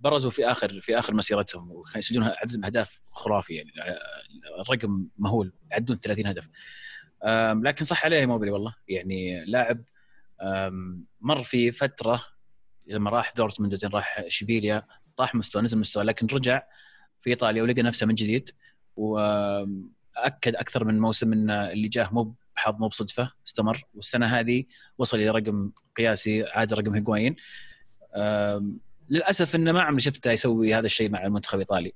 برزوا في آخر في آخر مسيرتهم ويسجلون عدد أهداف خرافي يعني الرقم مهول يعدون 30 هدف. لكن صح عليه إيموبيلي والله. يعني لاعب مر في فترة لما راح دورتموند بعدين راح اشبيليا طاح مستوى نزل مستوى لكن رجع في إيطاليا ولقى نفسه من جديد. واكد أكثر من موسم إن اللي جاه مو بحظ مو بصدفة استمر. والسنة هذه وصل إلى رقم قياسي عاد رقم هيغوايين. للأسف إنه ما عمري شفته يسوي هذا الشيء مع المنتخب الإيطالي.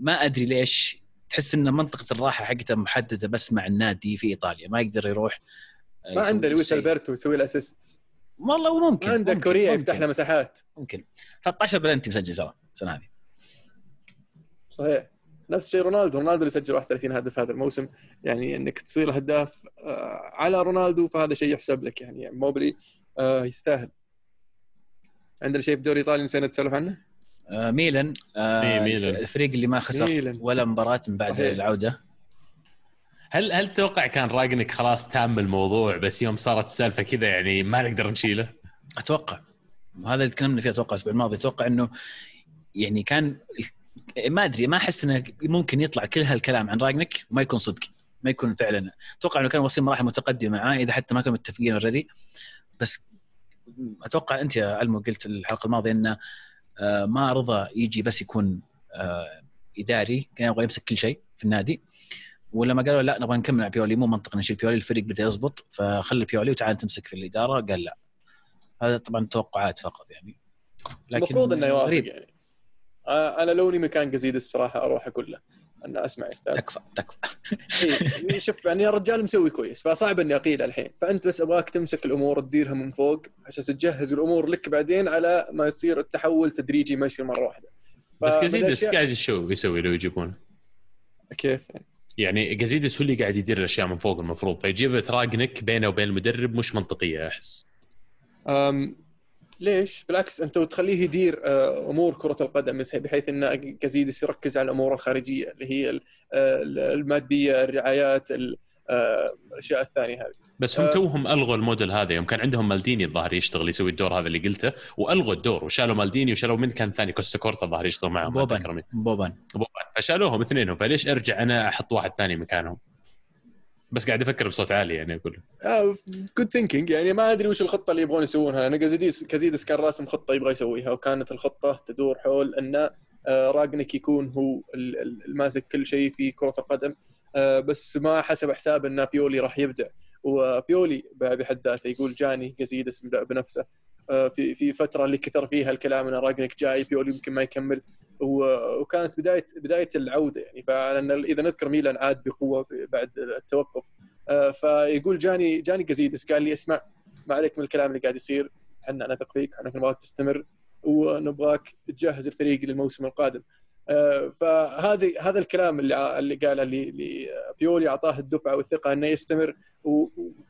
ما أدري ليش تحس إن منطقة الراحة حقته محددة بس مع النادي في إيطاليا ما يقدر يروح ما عنده لويس ألبرتو يسوي الاسيست والله ممكن عنده كوريا يفتح له مساحات. ممكن. 13 بلنتي مسجل ترى السنة هذه. صحيح. نفس الشيء رونالدو رونالدو اللي سجل 31 هدف هذا الموسم. يعني إنك تصير هداف آه، على رونالدو فهذا شيء يحسب لك. يعني موبلي آه، يستاهل. عندنا شيء في الدوري الايطالي نسينا نتسولف عنه؟ آه ميلان. آه إيه، ميلان. الفريق اللي ما خسر ميلان. ولا مباراة من بعد صحيح. العودة. هل هل تتوقع كان راجنك خلاص تام الموضوع بس يوم صارت السالفة كذا يعني ما نقدر نشيله؟ أتوقع. وهذا اللي تكلمنا فيه أتوقع الأسبوع الماضي. أتوقع إنه يعني كان ما أدري ما أحس إنه ممكن يطلع كل هالكلام عن راجنك وما يكون صدق ما يكون فعلا. أتوقع إنه كان واصلين مراحل متقدمه معاه إذا حتى ما كانوا متفقين اوريدي بس أتوقع أنت يا المو قلت الحلقة الماضية انه ما رضى يجي بس يكون آه، إداري. كان يبغى يمسك كل شيء في النادي. ولما قالوا لا نبغى نكمل مع بيولي مو منطق نشيل بيولي الفريق بدا يزبط فخلي بيولي وتعال تمسك في الإدارة. قال لا. هذا طبعا توقعات فقط يعني. لكن المفروض إنه يوافق يعني. آه، أنا لوني مكان قزيدس بصراحه أروح أقول له أنا أسمع يا أستاذ تكفى تكفى. إيه شوف يعني يا رجال مسوي كويس فصعب إني أقيل الحين. فأنت بس أبغاك تمسك الأمور تديرها من فوق عشان تجهز الأمور لك بعدين على ما يصير التحول تدريجي ما يصير مرة واحدة. بس قزيدس قاعد يشو يسوي لو يجيبونه؟ كيف؟ يعني؟ يعني جازيدس هو اللي قاعد يدير الأشياء من فوق المفروض؟ فيجيب تراجنك بينه وبين المدرب مش منطقية أحس. أم ليش؟ بالعكس أنت تخليه يدير آه، أمور كرة القدم بحيث إن جازيدس يركز على الأمور الخارجية اللي هي آه، المادية الرعايات آه، الأشياء الثانية هذه. بس هم توهم ألغوا الموديل هذا. يوم كان عندهم مالديني الظاهر يشتغل يسوي الدور هذا اللي قلته وألغوا الدور وشالوا مالديني وشالوا من كان ثاني كوستا كورتا الظاهر يشتغل معهم بوبان بوبان بوبان فشالوهم اثنينهم فليش أرجع أنا أحط واحد ثاني مكانهم؟ بس قاعد أفكر بصوت عالي يعني أقول. good thinking يعني ما أدري وش الخطة اللي يبغون يسوونها أنا كازيديس كازيدس كان راسم خطة يبغى يسويها وكانت الخطة تدور حول أن آه، رانجنيك يكون هو الماسك كل شيء في كرة القدم. آه، بس ما حسب حساب أن بيولي راح يبدع. وبيولي بحد ذاته يقول جاني قزيدس بنفسه. آه، في في فترة اللي كثر فيها الكلام إن رانجنيك جاي بيولي يمكن ما يكمل. وكانت بداية بداية العودة يعني. فأنا إذا نذكر ميلان عاد بقوة بعد التوقف. آه، فيقول جاني جاني قزيدس قال لي اسمع ما عليك من الكلام اللي قاعد يصير. إحنا نثق فيك إحنا نبغاك تستمر ونبغاك تجهز الفريق للموسم القادم. آه، فهذه هذا الكلام اللي اللي قاله اللي بيولي أعطاه الدفعة والثقة إنه يستمر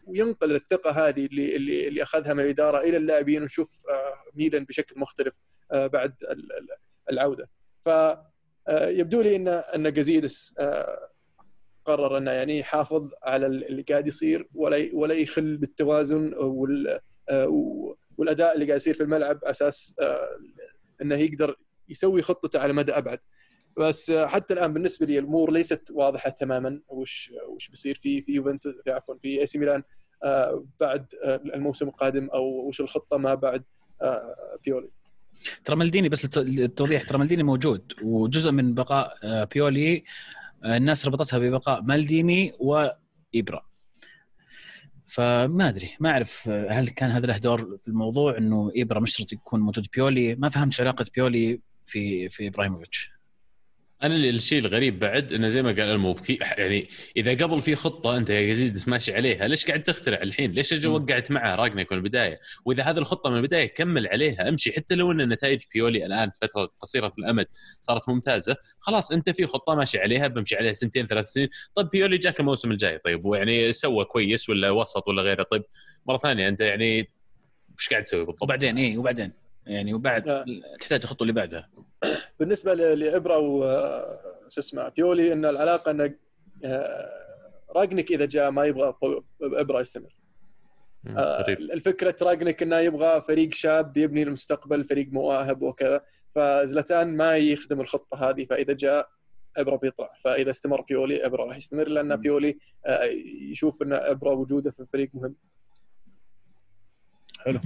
وينقل الثقة هذه اللي اللي, اللي أخذها من الإدارة إلى اللاعبين ونشوف آه، ميلان بشكل مختلف آه، بعد العودة. فيبدو لي إن إن جازيدس قرر إنه يعني يحافظ على اللي قاعد يصير ولا ولا يخل بالتوازن والأداء اللي قاعد يصير في الملعب أساس إنه يقدر يسوي خطته على مدى أبعد. بس حتى الآن بالنسبة لي الأمور ليست واضحة تماما. وش وش بيصير في في يوفنتوس عفوا في إي سي ميلان آه، بعد آه، الموسم القادم أو وش الخطة ما بعد آه، بيولي. ترى مالديني بس للتوضيح ترى مالديني موجود وجزء من بقاء بيولي الناس ربطتها ببقاء مالديني وإبرا. فما أدري ما أعرف هل كان هذا له دور في الموضوع إنه إبرا مشترط يكون موجود بيولي؟ ما فهمت علاقة بيولي في في إبراهيموفيتش أنا اللي- الشيء الغريب بعد إنه زي ما قال الموف يعني إذا قبل في خطة أنت يا يزيد ماشي عليها ليش قاعد تخترع الحين؟ ليش أجي. وقعت معه راجنك من البداية؟ وإذا هذه الخطة من البداية كمل عليها أمشي حتى لو إن نتائج بيولي الآن فترة قصيرة الأمد صارت ممتازة خلاص أنت في خطة ماشي عليها بمشي عليها سنتين ثلاث سنين طيب بيولي جاك الموسم الجاي طيب ويعني سوى كويس ولا وسط ولا غيره طيب مرة ثانية أنت يعني وش قاعد تسوي بالضبط؟ وبعدين إيه وبعدين يعني وبعد لا. تحتاج الخطوة اللي بعدها بالنسبة ل- لإبرة و شو اسمه بيولي إن العلاقة ان آه، راجنك إذا جاء ما يبغى إبرة يستمر آه، الفكرة راجنك إنه يبغى فريق شاب يبني المستقبل فريق مواهب وكذا فزلتان ما يخدم الخطة هذه فإذا جاء إبرة بيطلع فإذا استمر بيولي إبرة راح يستمر لأن. بيولي آه، يشوف إن إبرة وجوده في الفريق مهم حلو.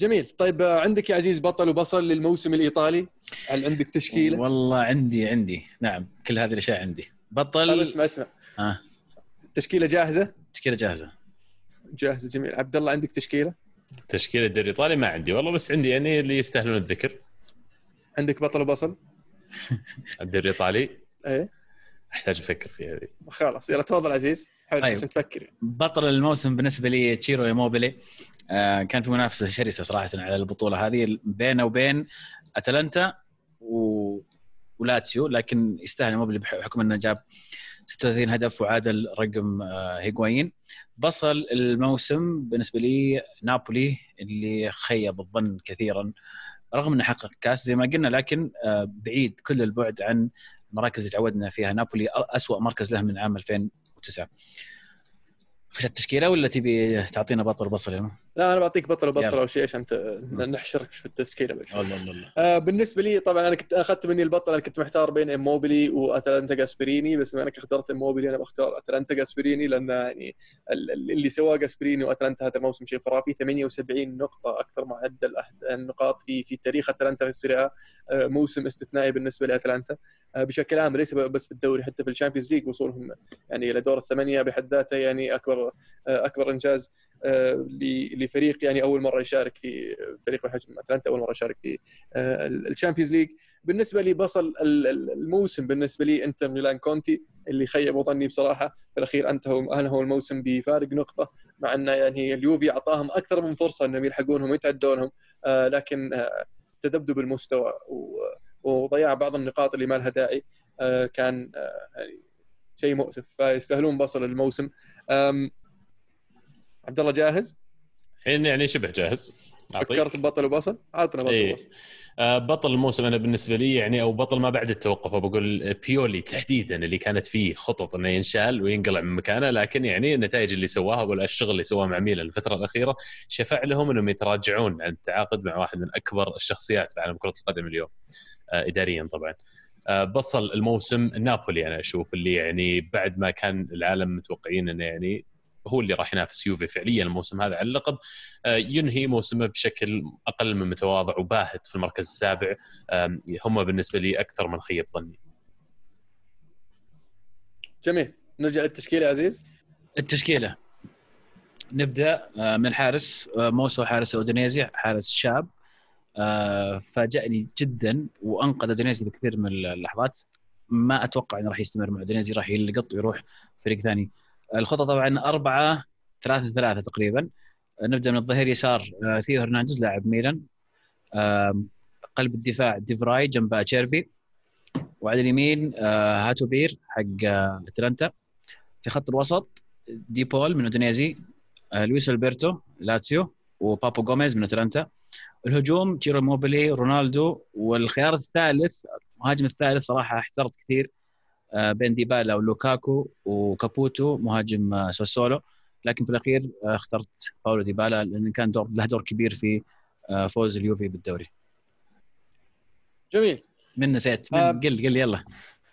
جميل. طيب آه، عندك يا عزيز بطل وبصل للموسم الإيطالي؟ هل عندك تشكيلة؟ والله عندي عندي. نعم كل هذه الأشياء عندي. طيب بطل اسمع اسمع. آه التشكيله جاهزة؟ تشكيلة جاهزة. جاهزة جميل. عبد الله عندك تشكيلة؟ تشكيلة الدوري الإيطالي ما عندي والله بس عندي يعني اللي يستاهلون الذكر. عندك بطل وبصل؟ الدوري الإيطالي. إيه. أحتاج أفكر فيها هذه. خلاص يلا تفضل عزيز. حلو طيب. عشان تفكر بطل الموسم بالنسبة لي تشيرو إيموبيلي. آه كان في منافسة شرسة صراحة على البطولة هذه بينه وبين أتلانتا و... ولاتسيو لكن يستاهل ايموبيلي بح- بحكم إنه جاب 36 هدف وعادل رقم آه هيغوايين بصل الموسم بالنسبة لي نابولي اللي خيب الظن كثيرا رغم إنه حقق كاس زي ما قلنا لكن آه بعيد كل البعد عن المراكز اللي تعودنا فيها. نابولي أسوأ مركز له من عام 2009 خش التشكيلة ولا تبي تعطينا بطل بصل يا لا أنا بعطيك بطل يلا. أو شيء عشان نحشرك في التشكيله بس. الله الله آه بالنسبة لي طبعا أنا كنت أخذت مني البطل أنا كنت محتار بين اموبيلي وأتلانتا جاسبريني بس بما انك اخترت اموبيلي أنا بختار أتلانتا جاسبريني لأن يعني ال- ال- اللي سواه جاسبريني وأتلانتا هذا الموسم شيء خرافي 78 نقطة أكثر معدل النقاط في في تاريخ أتلانتا في ال Serie A آه موسم استثنائي بالنسبة لأتلانتا آه بشكل عام ليس بس في الدوري حتى في ال Champions League وصولهم يعني إلى دور الثمانية بحد ذاته يعني أكبر آه أكبر إنجاز آه، لفريق يعني أول مرة يشارك في فريق بحجم أتلانتا أول مرة يشارك في آه، ال Champions League. بالنسبة لي بطل ال- ال- الموسم بالنسبة لي إنتر ميلان كونتي اللي خيب ظني بصراحة في الأخير انتهوا انهوا الموسم بفارق نقطة مع انه يعني اليوفي أعطاهم أكثر من فرصة إنهم يلحقونهم ويتعدونهم آه، لكن آه، تذبذب المستوى و- وضياع بعض النقاط اللي ما لها داعي آه، كان آه، يعني شيء مؤسف فيستاهلون بصل الموسم عبد الله جاهز؟ الحين يعني شبه جاهز أعطيك. فكرت ببطل وبصل؟ عطنا بطل إيه. وبصل آه، بطل الموسم أنا بالنسبة لي يعني أو بطل ما بعد التوقف بقول بيولي تحديدا اللي كانت فيه خطط إنه ينشال وينقلع من مكانه لكن يعني النتائج اللي سواها ولا الشغل اللي سواه مع ميلان الفترة الأخيرة شفع لهم إنهم يتراجعون عن التعاقد مع واحد من أكبر الشخصيات في عالم كرة القدم اليوم آه، اداريا طبعا. آه، بصل الموسم نابولي أنا أشوف اللي يعني بعد ما كان العالم متوقعين إنه يعني هو اللي راح ينافس يوفي فعليا الموسم هذا على اللقب. آه، ينهي موسمه بشكل أقل من متواضع وباهت في المركز السابع. هم بالنسبة لي أكثر من خيب ظني. جميل. نرجع للتشكيل يا عزيز. التشكيلة. نبدأ آه، من الحارس آه، موسو حارس أودينيزي حارس شاب آه، فاجأني جدا وأنقذ اودينيزي بكثير من اللحظات. ما أتوقع إنه راح يستمر مع اودينيزي راح يلقط ويروح فريق ثاني. الخطه طبعا أربعة ثلاثة ثلاثة تقريبا. نبدأ من الظهير يسار آه، ثيو هرنانديز لاعب ميلان. قلب الدفاع ديفراي جنب أتشيربي وعلى اليمين آه، هاتيبور حق أتلانتا. في خط الوسط دي بول من اودينيزي آه، لويس ألبرتو لاتسيو وبابو جوميز من أتلانتا. الهجوم تشيرو إيموبيلي رونالدو والخيار الثالث المهاجم الثالث صراحة احترت كثير آه، بين ديبالا ولوكاكو وكابوتو مهاجم آه، ساسولو لكن في الأخير آه، اخترت باولو ديبالا لأنه كان دور له دور كبير في فوز اليوفي بالدوري. جميل. من نسيت. من آه، قل قل يلا.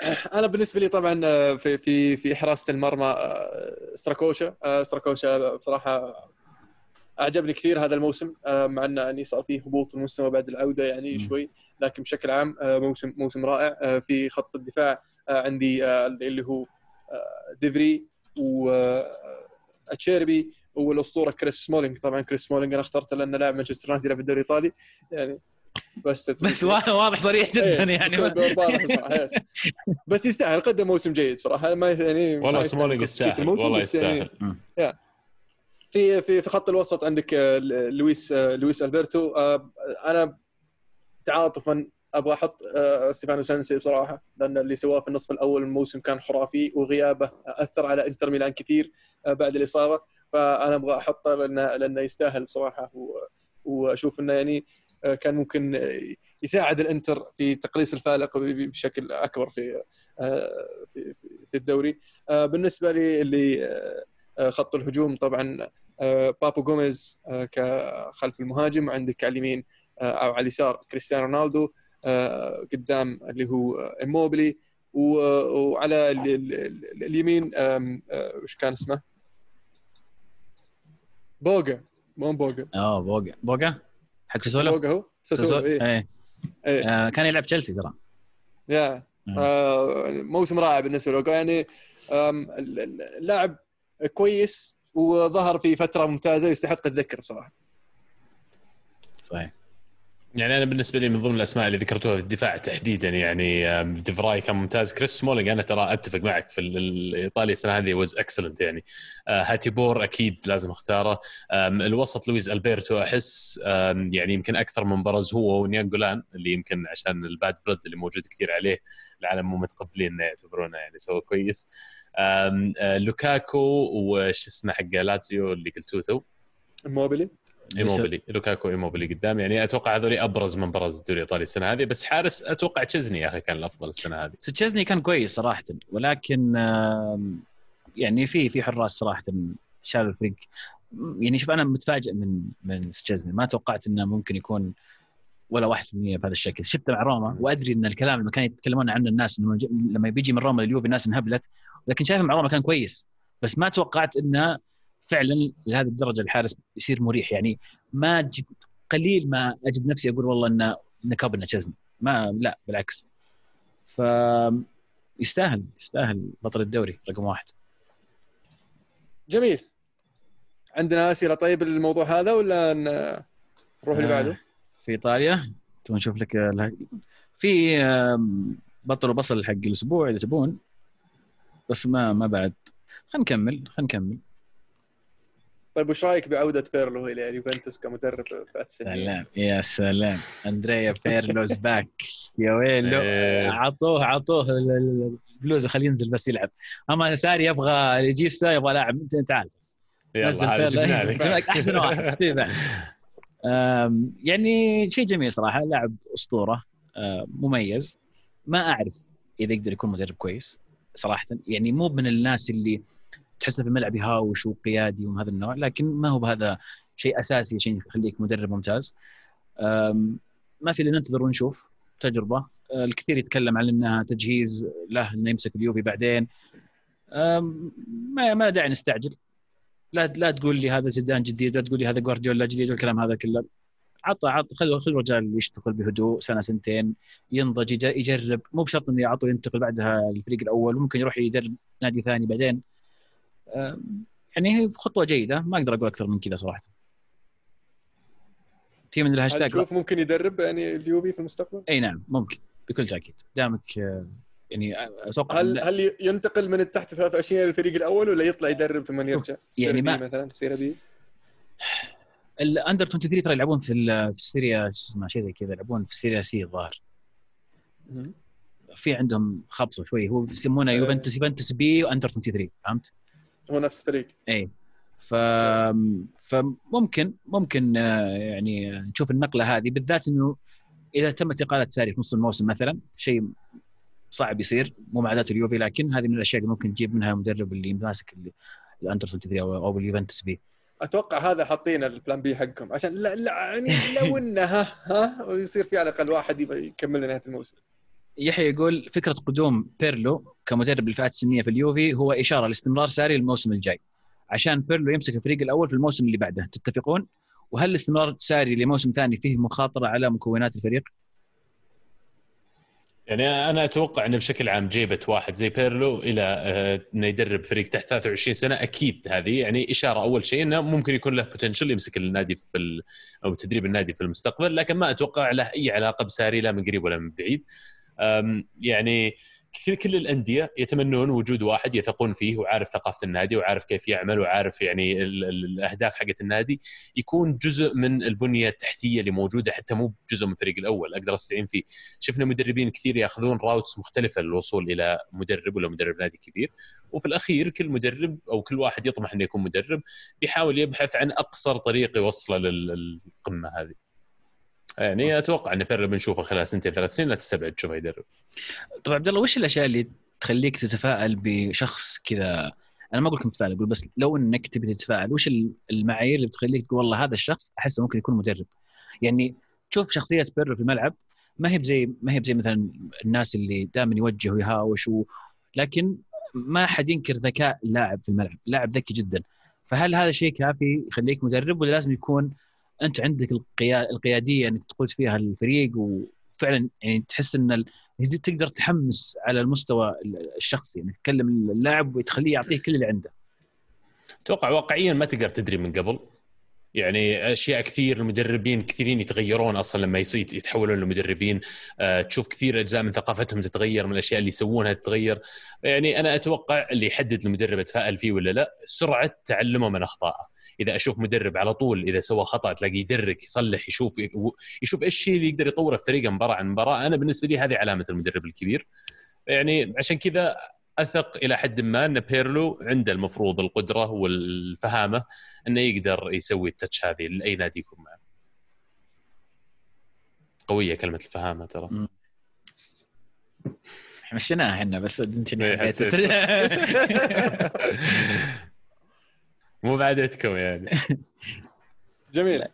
أنا بالنسبة لي طبعا في في في حراسه المرمى آه، ستراكوشا. آه، ستراكوشا بصراحة أعجبني كثير هذا الموسم آه، مع انه يعني صار فيه هبوط في المستوى بعد العودة يعني. شوي لكن بشكل عام آه، موسم موسم رائع. آه، في خط الدفاع عندي اللي هو ديفري وأتشيربي والأسطورة كريس سمولينج طبعا كريس سمولينج أنا اخترته لأنه لاعب مانشستر يونايتد يلعب في الدوري الإيطالي يعني بس بس وا- واضح صريح جدا إيه، يعني. بس يستاهل قدم موسم جيد صراحة. ما يعني والله سمولينج يستاهل الموسم، والله يعني يستاهل. في في في خط الوسط عندك آه، لويس آه، لويس ألبرتو. آه، أنا تعاطفا أبغى أحط ستيفانو سينسي بصراحة لأن اللي سواه في النصف الأول الموسم كان خرافي وغيابه أثر على إنتر ميلان كثير بعد الإصابة. فأنا أبغى أحطه لأنه لأنه يستاهل بصراحة وأشوف إنه يعني كان ممكن يساعد الإنتر في تقليص الفارق بشكل أكبر في في في- الدوري. بالنسبة لي اللي خط الهجوم طبعا بابو جوميز آه، كخلف المهاجم عندك على اليمين آه، أو على اليسار كريستيانو رونالدو آه، قدام اللي هو آه، ايموبلي و- وعلى ال- ال- ال- اليمين آه، وش كان اسمه؟ بوغا مو بوغا آه بوجا. بوجا؟ حق ساسولو؟ بوغا هو؟ ساسولو إيه. إيه. إيه. آه كان يلعب تشيلسي ترى. يا. آه، موسم رائع بالنسبة له. يعني اللاعب كويس وظهر في فترة ممتازة يستحق الذكر بصراحة. صحيح. يعني أنا بالنسبة لي من ضمن الأسماء اللي ذكرتوها في الدفاع تحديدا يعني ديفراي كان ممتاز. كريس سمولينج أنا ترى أتفق معك في ال- الإيطالي السنة هذه was excellent يعني. آه، هاتيبور أكيد لازم أختاره. الوسط لويز البرتو أحس يعني يمكن أكثر من برز هو وناينجولان اللي يمكن عشان ال bad blood اللي موجود كثير عليه العالم مو متقبلين إنه يعتبرونه يعني سوى كويس. لوكاكو وش اسمه حق لاتسيو اللي قلتوه تو. موبيلي إيموبيلي لوكاكو إيموبيلي قدام. يعني أتوقع هذول أبرز من برز الدوري الإيطالي السنة هذه بس حارس أتوقع تشزني يا أخي كان الأفضل السنة هذه. تشيزني كان كويس صراحة ولكن يعني في في حراس صراحة شالوا الفريق. يعني شوف أنا متفاجئ من من تشيزني. ما توقعت إنه ممكن يكون ولا 1% بهذا الشكل. شفته مع روما وأدري إن الكلام لما كانوا يتكلمون عنه الناس لما بيجي من روما لليوفي الناس انهبلت لكن شايفه مع روما كان كويس. بس ما توقعت إنه فعلا لهذه الدرجة الحارس يصير مريح. يعني ما جد قليل ما أجد نفسي أقول والله انه إنه كابنا تشيزني. ما لا بالعكس. ف يستاهل يستاهل بطل الدوري رقم واحد. جميل. عندنا أسئلة طيب للموضوع هذا ولا نروح اللي آه. بعده؟ في إيطاليا. تبغى نشوف لك ال- في بطل وبصل حق الأسبوع إذا تبون. بس ما ما بعد. خلينا نكمل خلينا نكمل. طيب وش رأيك بعودة بيرلو إلى اليوفنتوس كمدرب بعد؟ سلام. يا سلام. أندريا Pirlo's back يا ويلو. إيه. عطوه عطوه. ال- ال- البلوزه خليه ينزل بس يلعب. أما ساري يبغى ريجيستا يبغى لاعب أنت تعال يلا. جبنا لك. أحسن واحد يعني شيء جميل صراحة لاعب أسطورة مميز. ما أعرف إذا يقدر يكون مدرب كويس صراحة. يعني مو من الناس اللي تحسه في الملعب يهاوش وقيادي ومن هذا النوع لكن ما هو بهذا شيء أساسي شيء يخليك مدرب ممتاز. ما في إلا ننتظر ونشوف تجربة. آه، الكثير يتكلم عن إنها تجهيز له إنه يمسك اليوفي بعدين. ما ما داعي نستعجل. لا لا تقول لي هذا زيدان جديد لا تقول لي هذا جوارديولا جديد والكلام هذا كله. عطى عطى خلوا خلوا الرجال يشتغل بهدوء سنة سنتين ينضج يج- يجرب. مو بشرط إنه يعطوا ينتقل بعدها الفريق الأول ممكن يروح يدرب نادي ثاني بعدين. يعني هي خطوة جيدة ما أقدر أقول أكثر من كذا صراحة. في من الهاشتاج تشوف ممكن يدرب يعني اليوفي في المستقبل؟ أي نعم ممكن بكل تأكيد. دامك آه، يعني أتوقع هل هل ينتقل من التحت 23 إلى الفريق الأول ولا يطلع يدرب ثم يرجع؟ يعني ما- مثلا سيره بي ال under 23 ترى يلعبون في في السيريا شو اسمه شيء زي كذا يلعبون في السيريا C الظاهر في عندهم خبصه شوي هو يسمونه. يوفنتوس يوفنتوس B و under 23 فهمت؟ هو نفس الفريق اي ف فممكن ممكن آه، يعني نشوف النقلة هذه بالذات إنه إذا تمت اقاله ساري في نص الموسم مثلا شيء صعب يصير مو مع ذات اليوفي لكن هذه من الأشياء اللي ممكن تجيب منها المدرب اللي ماسك ال- ال under 23 أو أو اليوفنتوس B أتوقع هذا حاطين ال plan B حقهم عشان لا, لا يعني لو انها ها ويصير في على الأقل واحد يكمل لنهاية الموسم يحيى يقول فكرة قدوم بيرلو كمدرب للفئات السنية في اليوفي هو إشارة لاستمرار ساري الموسم الجاي عشان بيرلو يمسك الفريق الأول في الموسم اللي بعده تتفقون؟ وهل استمرار ساري لموسم ثاني فيه مخاطرة على مكونات الفريق؟ يعني أنا أتوقع إنه بشكل عام جيبة واحد زي بيرلو إلى آه، إنه يدرب فريق تحت 23 سنة أكيد هذه يعني إشارة أول شيء إنه ممكن يكون له بوتنشل يمسك النادي في ال... أو تدريب النادي في المستقبل لكن ما أتوقع له أي علاقة بساري لا من قريب ولا من بعيد. يعني كل الأندية يتمنون وجود واحد يثقون فيه وعارف ثقافة النادي وعارف كيف يعمل وعارف يعني ال- ال- الأهداف حقت النادي يكون جزء من البنية التحتية اللي موجودة حتى مو جزء من الفريق الأول أقدر أستعين فيه. شفنا مدربين كثير ياخذون routes مختلفة للوصول إلى مدرب ولا مدرب نادي كبير. وفي الأخير كل مدرب أو كل واحد يطمح إنه يكون مدرب بيحاول يبحث عن أقصر طريق يوصله لل- للقمة هذه. يعني أتوقع إن بيرلو بنشوفه خلال سنتين ثلاث سنين لا تستبعد تشوفه يدرب. طيب عبد الله وش الأشياء اللي تخليك تتفائل بشخص كذا؟ أنا ما أقول لك متفائل أقول بس لو إنك تبي تتفائل وش المعايير اللي بتخليك تقول والله هذا الشخص أحسه ممكن يكون مدرب؟ يعني تشوف شخصية بيرلو في الملعب ما هي بزي ما هي بزي مثلا الناس اللي دائما يوجه ويهاوش و... لكن ما حد ينكر ذكاء اللاعب في الملعب لاعب ذكي جدا. فهل هذا شيء كافي يخليك مدرب ولا لازم يكون أنت عندك القيا... القيادية إنك تقود فيها الفريق وفعلا يعني تحس إن. تقدر تحمس على المستوى الشخصي إنك تكلم اللاعب وتخليه يعطيه كل اللي عنده. أتوقع واقعيا ما تقدر تدري من قبل. يعني أشياء كثير المدربين كثيرين يتغيرون أصلا لما يصير يتحولون لمدربين. آه، تشوف كثير أجزاء من ثقافتهم تتغير من الأشياء اللي يسوونها تتغير. يعني أنا أتوقع اللي يحدد المدرب اتفائل فيه ولا لا سرعة تعلمه من أخطائه. إذا أشوف مدرب على طول إذا سوى خطأ تلاقيه يدرك يصلح يشوف يشوف إيش الشيء اللي يقدر يطوره في فريقه مباراة عن مباراة أنا بالنسبة لي هذه علامة المدرب الكبير يعني عشان كذا أثق إلى حد ما أن بيرلو عنده المفروض القدرة والفهامة أنه يقدر يسوي التاتش هذه لأي نادي يكون معه. قوية كلمة الفهامة ترى. مشيناها إحنا بس أنت إيه،. مو بعدتكم يعني. جميل.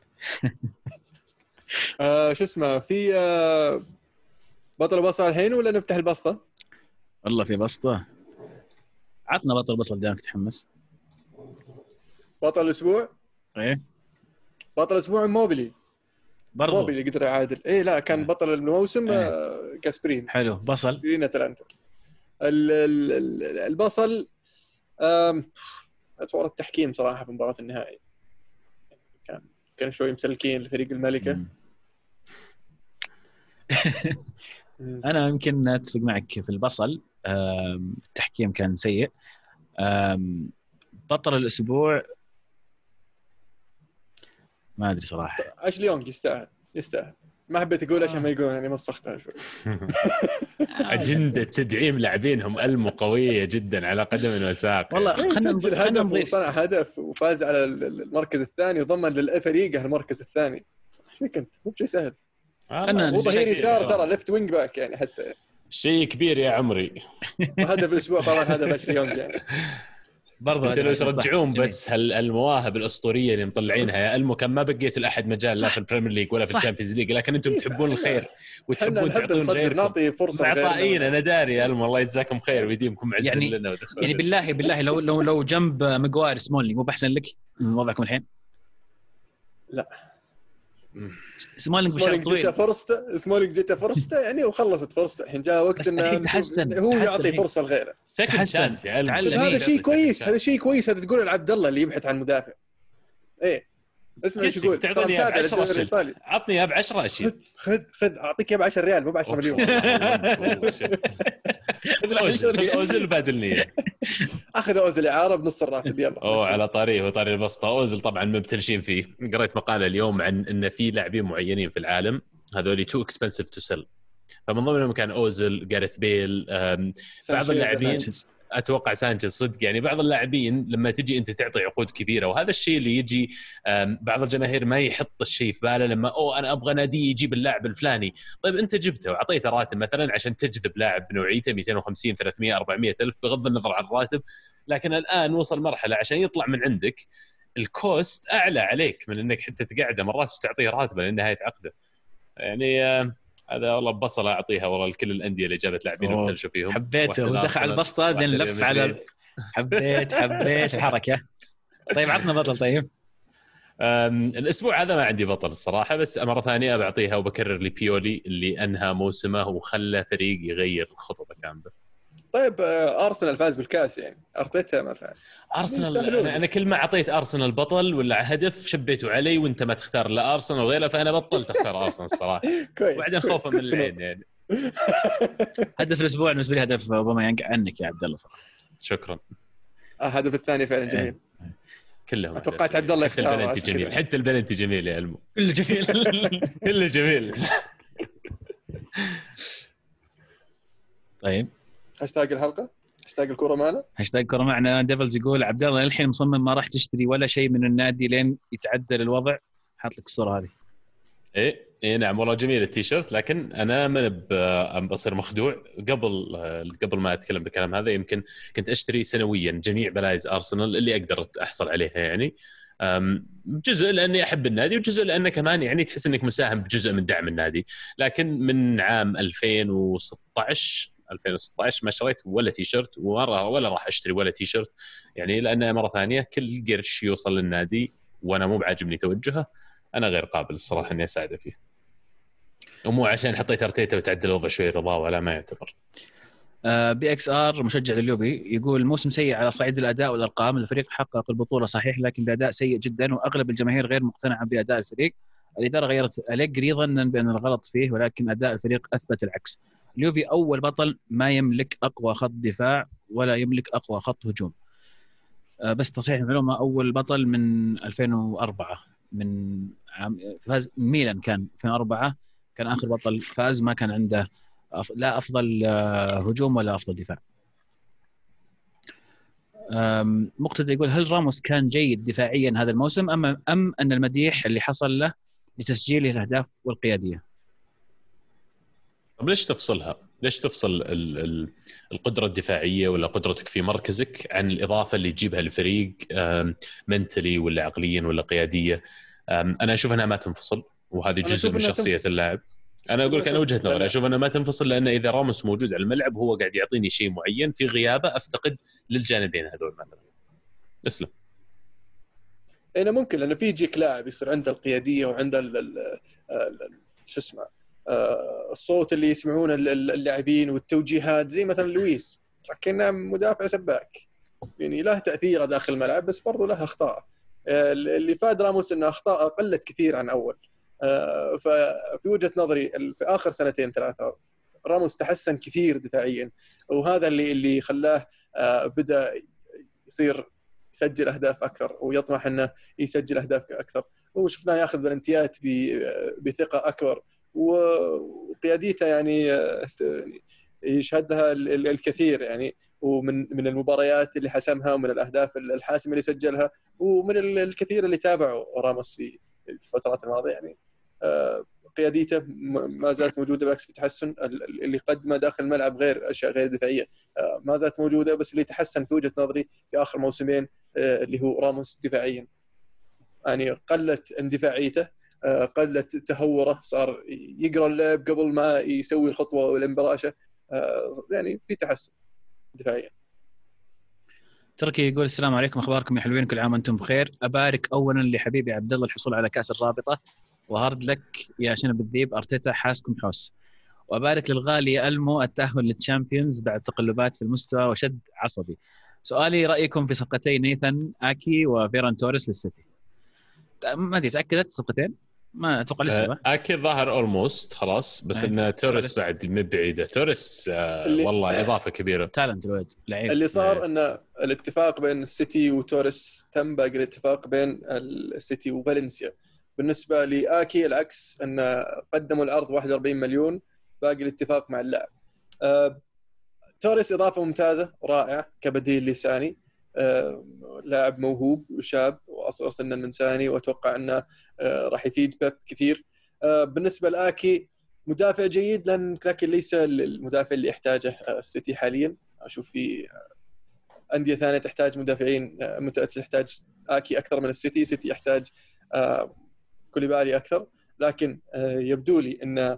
آه شو اسمه في آه بطل بصل الحين ولا نفتح البسطة؟ والله في بسطة. عطنا بطل بصل دامك تحمس بطل الأسبوع؟ إيه. بطل الأسبوع موبيلي. برضو. موبيلي قدر يعادل. اي لا كان بطل الموسم إيه. آه كاسبرين. حلو. بصل. كاسبرين أتلانتا. ال- ال- ال- البصل أتوقع التحكيم صراحة في مباراة النهائي. كان كان شوي مسلكين لفريق الملكة. أنا يمكن أتفق معك في البصل. التحكيم كان سيء. بطل الأسبوع ما أدري صراحة. اشلي يونغ يستاهل يستاهل. ما حبيت أقول عشان ما يقولون يعني مسختها شوي. اجنده تدعيم لاعبينهم المو قوية جدا على قدم وساق. والله إيه، خلنا سجل خلنا هدف وصنع هدف وفاز على ال- ال- المركز الثاني وضمن لفريقه المركز الثاني. إيش فيك أنت؟ مو بشيء سهل. خلنا مو ظهير يسار. ترى left wing back يعني حتى. شيء كبير يا عمري. هدف الأسبوع طبعا هدف آشلي يونغ يعني. برضو أنت لو ترجعون. بس هالمواهب الأسطورية اللي مطلعينها يا ألمو كان ما بقيت لأحد مجال لا. في البريميرليج ولا في. الشامبيونزليج لكن أنتم تحبون الخير وتحبون تعطون غيركم نعطي فرصة عطائين. أنا داري يا ألمو الله يجزاكم خير ويديمكم معزين يعني- لنا ودخل يعني بالله بالله لو لو لو جنب ماجواير سمولي مو بحسن لك من وضعكم الحين؟ لا. سمولينج بشكل سمولينج جته فرصته سمولينج جته فرصته يعني وخلصت فرصته. الحين جاء وقت إنه نشوف- تحسن، هو تحسن يعطي الحين. فرصة لغيره. سكند تحسن. شانس. هذا شيء Second كويس chance. هذا شيء كويس هذا تقول لعبد الله اللي يبحث عن مدافع. إيه. اسمع إيش يقول. تعطيني اياه ب متابع 10 للدوري شلت الإيطالي. عطني إياه ب 10 أشيل. خذ خذ خذ أعطيك إياه ب 10 ريال مو ب 10 مليون. خذ أوزل بادلني أخذ أوزل اعاره بنص الراتب يلا. أوه على طاريه وطاري البسطة. أوزل طبعا مبتلشين فيه. قريت مقالة اليوم عن إن في لاعبين معينين في العالم هذول too expensive to sell فمن ضمنهم كان أوزل جاريث بيل بعض اللاعبين. أتوقع سانشيز صدق يعني بعض اللاعبين لما تجي أنت تعطي عقود كبيرة وهذا الشيء اللي يجي بعض الجماهير ما يحط الشيء في باله لما أوه أنا أبغى نادي يجيب اللاعب الفلاني. طيب أنت جبته وعطيته راتب مثلا عشان تجذب لاعب بنوعيته 250 300 400 ألف بغض النظر عن الراتب لكن الآن وصل مرحلة عشان يطلع من عندك الكوست أعلى عليك من إنك حتى تقعده مرات وتعطيه راتبه لنهاية عقده. يعني هذا والله ببصله أعطيها والله لكل الأندية اللي جابت لاعبين. وبتلشوا فيهم. حبيت واحدة هو دخل على البسطة بعدين لف على. حبيت حبيت الحركة. طيب عطنا بطل طيب. الأسبوع هذا ما عندي بطل الصراحة بس مرة ثانية بعطيها وبكرر لبيولي اللي أنهى موسمه وخلى فريق يغير خططه كامله طيب آه، أرسنال فاز بالكاس يعني. أرتيتا مثلا. أرسنال. أنا, أنا كل ما أعطيت أرسنال بطل ولا هدف شبيتوا علي وأنت ما تختار الا أرسنال وغيره فأنا بطلت أختار أرسنال الصراحه كويس. وبعدين. خوفا من العين يعني. هدف الأسبوع بالنسبة لي هدف أوباما يانج عنك يا عبد الله صراحة. شكرا. آه، الهدف الثاني فعلا جميل. كلهم توقعت عبد الله حتى يختار البلنتي عشان جميل. حتى البلنتي جميل يا المو كله جميل. كله جميل. طيب. هاشتاج الحلقة. هاشتاج الكورة معنا. هاشتاج كره معنا. ديفلز يقول عبد الله الحين مصمم ما راح تشتري ولا شيء من النادي لين يتعدل الوضع. حاط لك الصورة هذه. إيه إيه نعم والله جميل التيشيرت. لكن أنا من بصير مخدوع. قبل قبل ما أتكلم بالكلام هذا يمكن كنت أشتري سنويا جميع بلايز أرسنال اللي أقدر أحصل عليها يعني. جزء لأني أحب النادي وجزء لأنه كمان يعني تحس إنك مساهم بجزء من دعم النادي. لكن من عام 2016 2016 ما شريت ولا تيشيرت ولا ولا راح أشتري ولا تيشيرت. يعني لأن مرة ثانية كل قرش يوصل للنادي وأنا مو بعاجبني توجهه أنا غير قابل الصراحة إني أساعده فيه. ومو عشان حطيت أرتيتا وتعدل الوضع شوي رضا ولا ما يعتبر. BXR مشجع لليوفي يقول موسم سيء على صعيد الأداء والأرقام الفريق حقق البطولة صحيح لكن بأداء سيء جدا وأغلب الجماهير غير مقتنعة بأداء الفريق. الإدارة غيرت أليجري ظنا بأن الغلط فيه ولكن أداء الفريق أثبت العكس. اليوفي أول بطل ما يملك أقوى خط دفاع ولا يملك أقوى خط هجوم آه، بس تصحيح المعلومة أول بطل من 2004 من عام فاز ميلان كان 2004 كان آخر بطل فاز ما كان عنده لا أفضل آه، هجوم ولا أفضل دفاع. مقتدى يقول هل راموس كان جيد دفاعيا هذا الموسم ام أم أن المديح اللي حصل له لتسجيله الأهداف والقيادية؟ طب ليش تفصلها؟ ليش تفصل ال ال القدرة الدفاعية ولا قدرتك في مركزك عن الإضافة اللي تجيبها الفريق منتلي ولا عقليا ولا قياديه؟ أنا أشوف أنها ما تنفصل وهذه جزء من شخصية تنفصل. اللاعب. أنا أقول لك أنا وجهة. نظري أشوف أنها ما تنفصل لأن إذا راموس موجود على الملعب هو قاعد يعطيني شيء معين في غيابه أفتقد للجانبين هذول مثلا. اسلم. هنا ممكن لأنه في يجيك لاعب يصير عنده القيادية وعنده ال- ال- ال- شو اسمه الصوت اللي يسمعونه ال- ال- اللاعبين والتوجيهات زي مثلا لويس. لكنه مدافع سباك. يعني له تاثيره داخل الملعب بس برضه له أخطاء. آه، اللي فاد راموس إنه أخطاء قلت كثير عن أول. آه، ففي وجهة نظري في آخر سنتين ثلاثة راموس تحسن كثير دفاعيا. وهذا اللي اللي خلاه آه، بدأ يصير يسجل أهداف أكثر ويطمح إنه يسجل أهداف أكثر. وشفناه ياخذ بلنتيات بثقة أكبر. وقياديته يعني آه، يشهدها ال- ال- الكثير يعني. ومن من المباريات اللي حسمها ومن الأهداف الحاسمة اللي سجلها ومن ال- الكثير اللي تابعوا راموس في الفترات الماضية يعني. آه، قياديته ما زالت موجودة بالعكس في تحسن ال- ال- اللي قدمه داخل الملعب غير أشياء غير دفاعية. آه، ما زالت موجودة بس اللي تحسن في وجهة نظري في آخر موسمين اللي هو راموس دفاعيا. يعني قلت اندفاعيته آه، قلت تهورة صار يقرأ اللعب قبل ما يسوي الخطوة والانبراشه آه، يعني في تحسن دفاعيا. تركي يقول السلام عليكم أخباركم يا حلوين؟ كل عام وأنتم بخير. أبارك اولا لحبيبي عبد الله الحصول على كأس الرابطة. و hard luck يا شنب الذيب أرتيتا حاسكم حوس. وأبارك للغالي ألمو التأهل للتشامبيونز بعد تقلبات في المستوى وشد عصبي. سؤالي رأيكم في صفقتي نيثان آكي وفيران توريس للسيتي؟ ما أدري تأكدت صفقتين؟ ما أتوقع لسه آه، صح؟ أكيد ظاهر almost خلاص بس أي. إن توريس. بعد مو بعيدة توريس آه، والله إضافة كبيرة talent الولد لعيب اللي صار إيه. إن الاتفاق بين السيتي وتوريس تم باقي الاتفاق بين السيتي وفالنسيا بالنسبة لآكي العكس إن قدموا العرض 41 مليون باقي الاتفاق مع اللاعب آه، توريس إضافة ممتازة ورائعه كبديل لساني آه، لاعب موهوب وشاب وأصغر سنا من ساني وأتوقع إنه آه، راح يفيد بيب كثير. آه، بالنسبة لآكي مدافع جيد لأن لكن ليس المدافع اللي يحتاجه آه، السيتي حاليا. أشوف في أندية ثانية تحتاج مدافعين تحتاج آكي أكثر من السيتي، السيتي يحتاج كوليبالي أكثر، لكن يبدو لي إن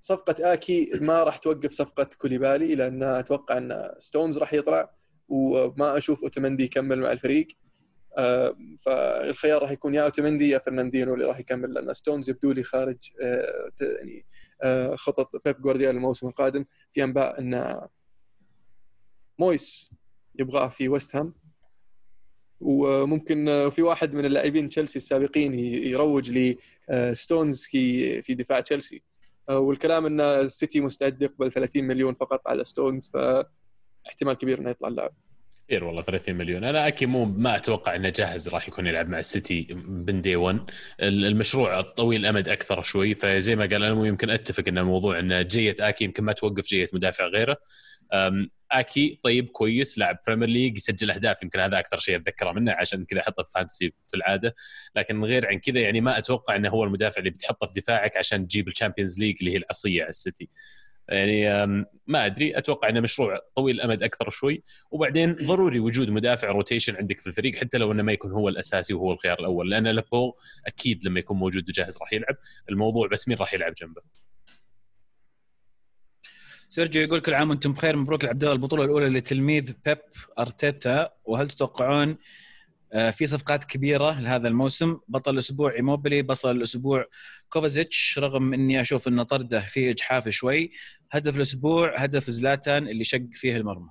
صفقة آكي ما راح توقف صفقة كوليبالي لأن أتوقع إن ستونز راح يطلع وما أشوف اوتمندي يكمل مع الفريق. فالخيار راح يكون يا اوتومندي يا فرناندينو اللي راح يكمل لأن ستونز يبدو لي خارج آه، يعني آه، خطط بيب جوارديولا الموسم القادم. في أنباء إن مويس يبغاه في ويست هام وممكن آه، في واحد من اللاعبين تشيلسي السابقين يروج لستونز في في دفاع تشيلسي. والكلام إن السيتي مستعد يقبل 30 مليون فقط على ستونز فاحتمال كبير إنه يطلع اللاعب. كثير والله 30 مليون. أنا أكيد مو ما أتوقع إنه جاهز راح يكون يلعب مع السيتي من day 1 المشروع طويل الامد أكثر شوي فزي ما قال أنا يمكن أتفق إن موضوع إن جية أكي يمكن ما توقف جية مدافع غيره. أكي طيب كويس لاعب Premier League يسجل أهداف يمكن هذا أكثر شيء أتذكره منه عشان كذا أحطه في fantasy في العادة. لكن غير عن كذا يعني ما أتوقع إنه هو المدافع اللي بتحطه في دفاعك عشان تجيب ال Champions League اللي هي العصيه على السيتي. يعني ما أدري أتوقع إنه مشروع طويل الأمد أكثر شوي. وبعدين ضروري وجود مدافع rotation عندك في الفريق حتى لو إنه ما يكون هو الأساسي وهو الخيار الأول. لأن لابورت أكيد لما يكون موجود وجاهز راح يلعب. الموضوع بس مين راح يلعب جنبه؟ سيرجيو يقول كل عام وأنتم بخير مبروك لعبد الله البطوله الأولى لتلميذ بيب أرتيتا. وهل تتوقعون في صفقات كبيرة لهذا الموسم. بطل الأسبوع إيموبيلي بطل الأسبوع كوفازيتش رغم إني أشوف ان طرده فيه إجحاف شوي. هدف الأسبوع هدف زلاتان اللي شق فيه المرمى.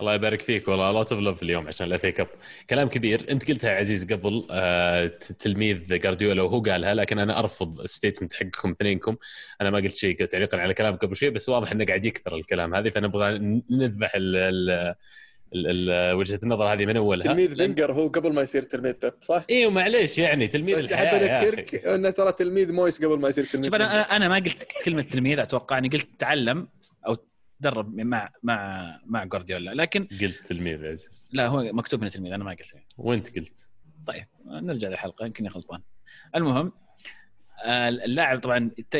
الله يبارك فيك والله. lot of love اليوم عشان ال FA Cup كلام كبير. أنت قلتها عزيز قبل آه تلميذ جارديولا وهو قالها لكن أنا أرفض ال statement حقكم اثنينكم. أنا ما قلت شيء تعليقا على كلام قبل شيء بس واضح إنه قاعد يكثر الكلام هذه فنبغى نذبح ال ال وجهة النظر هذه من أولها. تلميذ فينجر هو قبل ما يصير تلميذ بيب صح؟ أيوه معليش يعني تلميذ بس احب اذكرك. إنه ترى تلميذ مويس قبل ما يصير تلميذ شوف أنا. أنا أنا ما قلت كلمة تلميذ أتوقع اني قلت تعلم أو تدرب مع مع مع جوارديولا. لكن قلت تلميذ يا عزيز. لا هو مكتوب هنا تلميذ أنا ما قلت. وأنت قلت. طيب نرجع للحلقة يمكن غلطان. المهم اللاعب طبعا يت-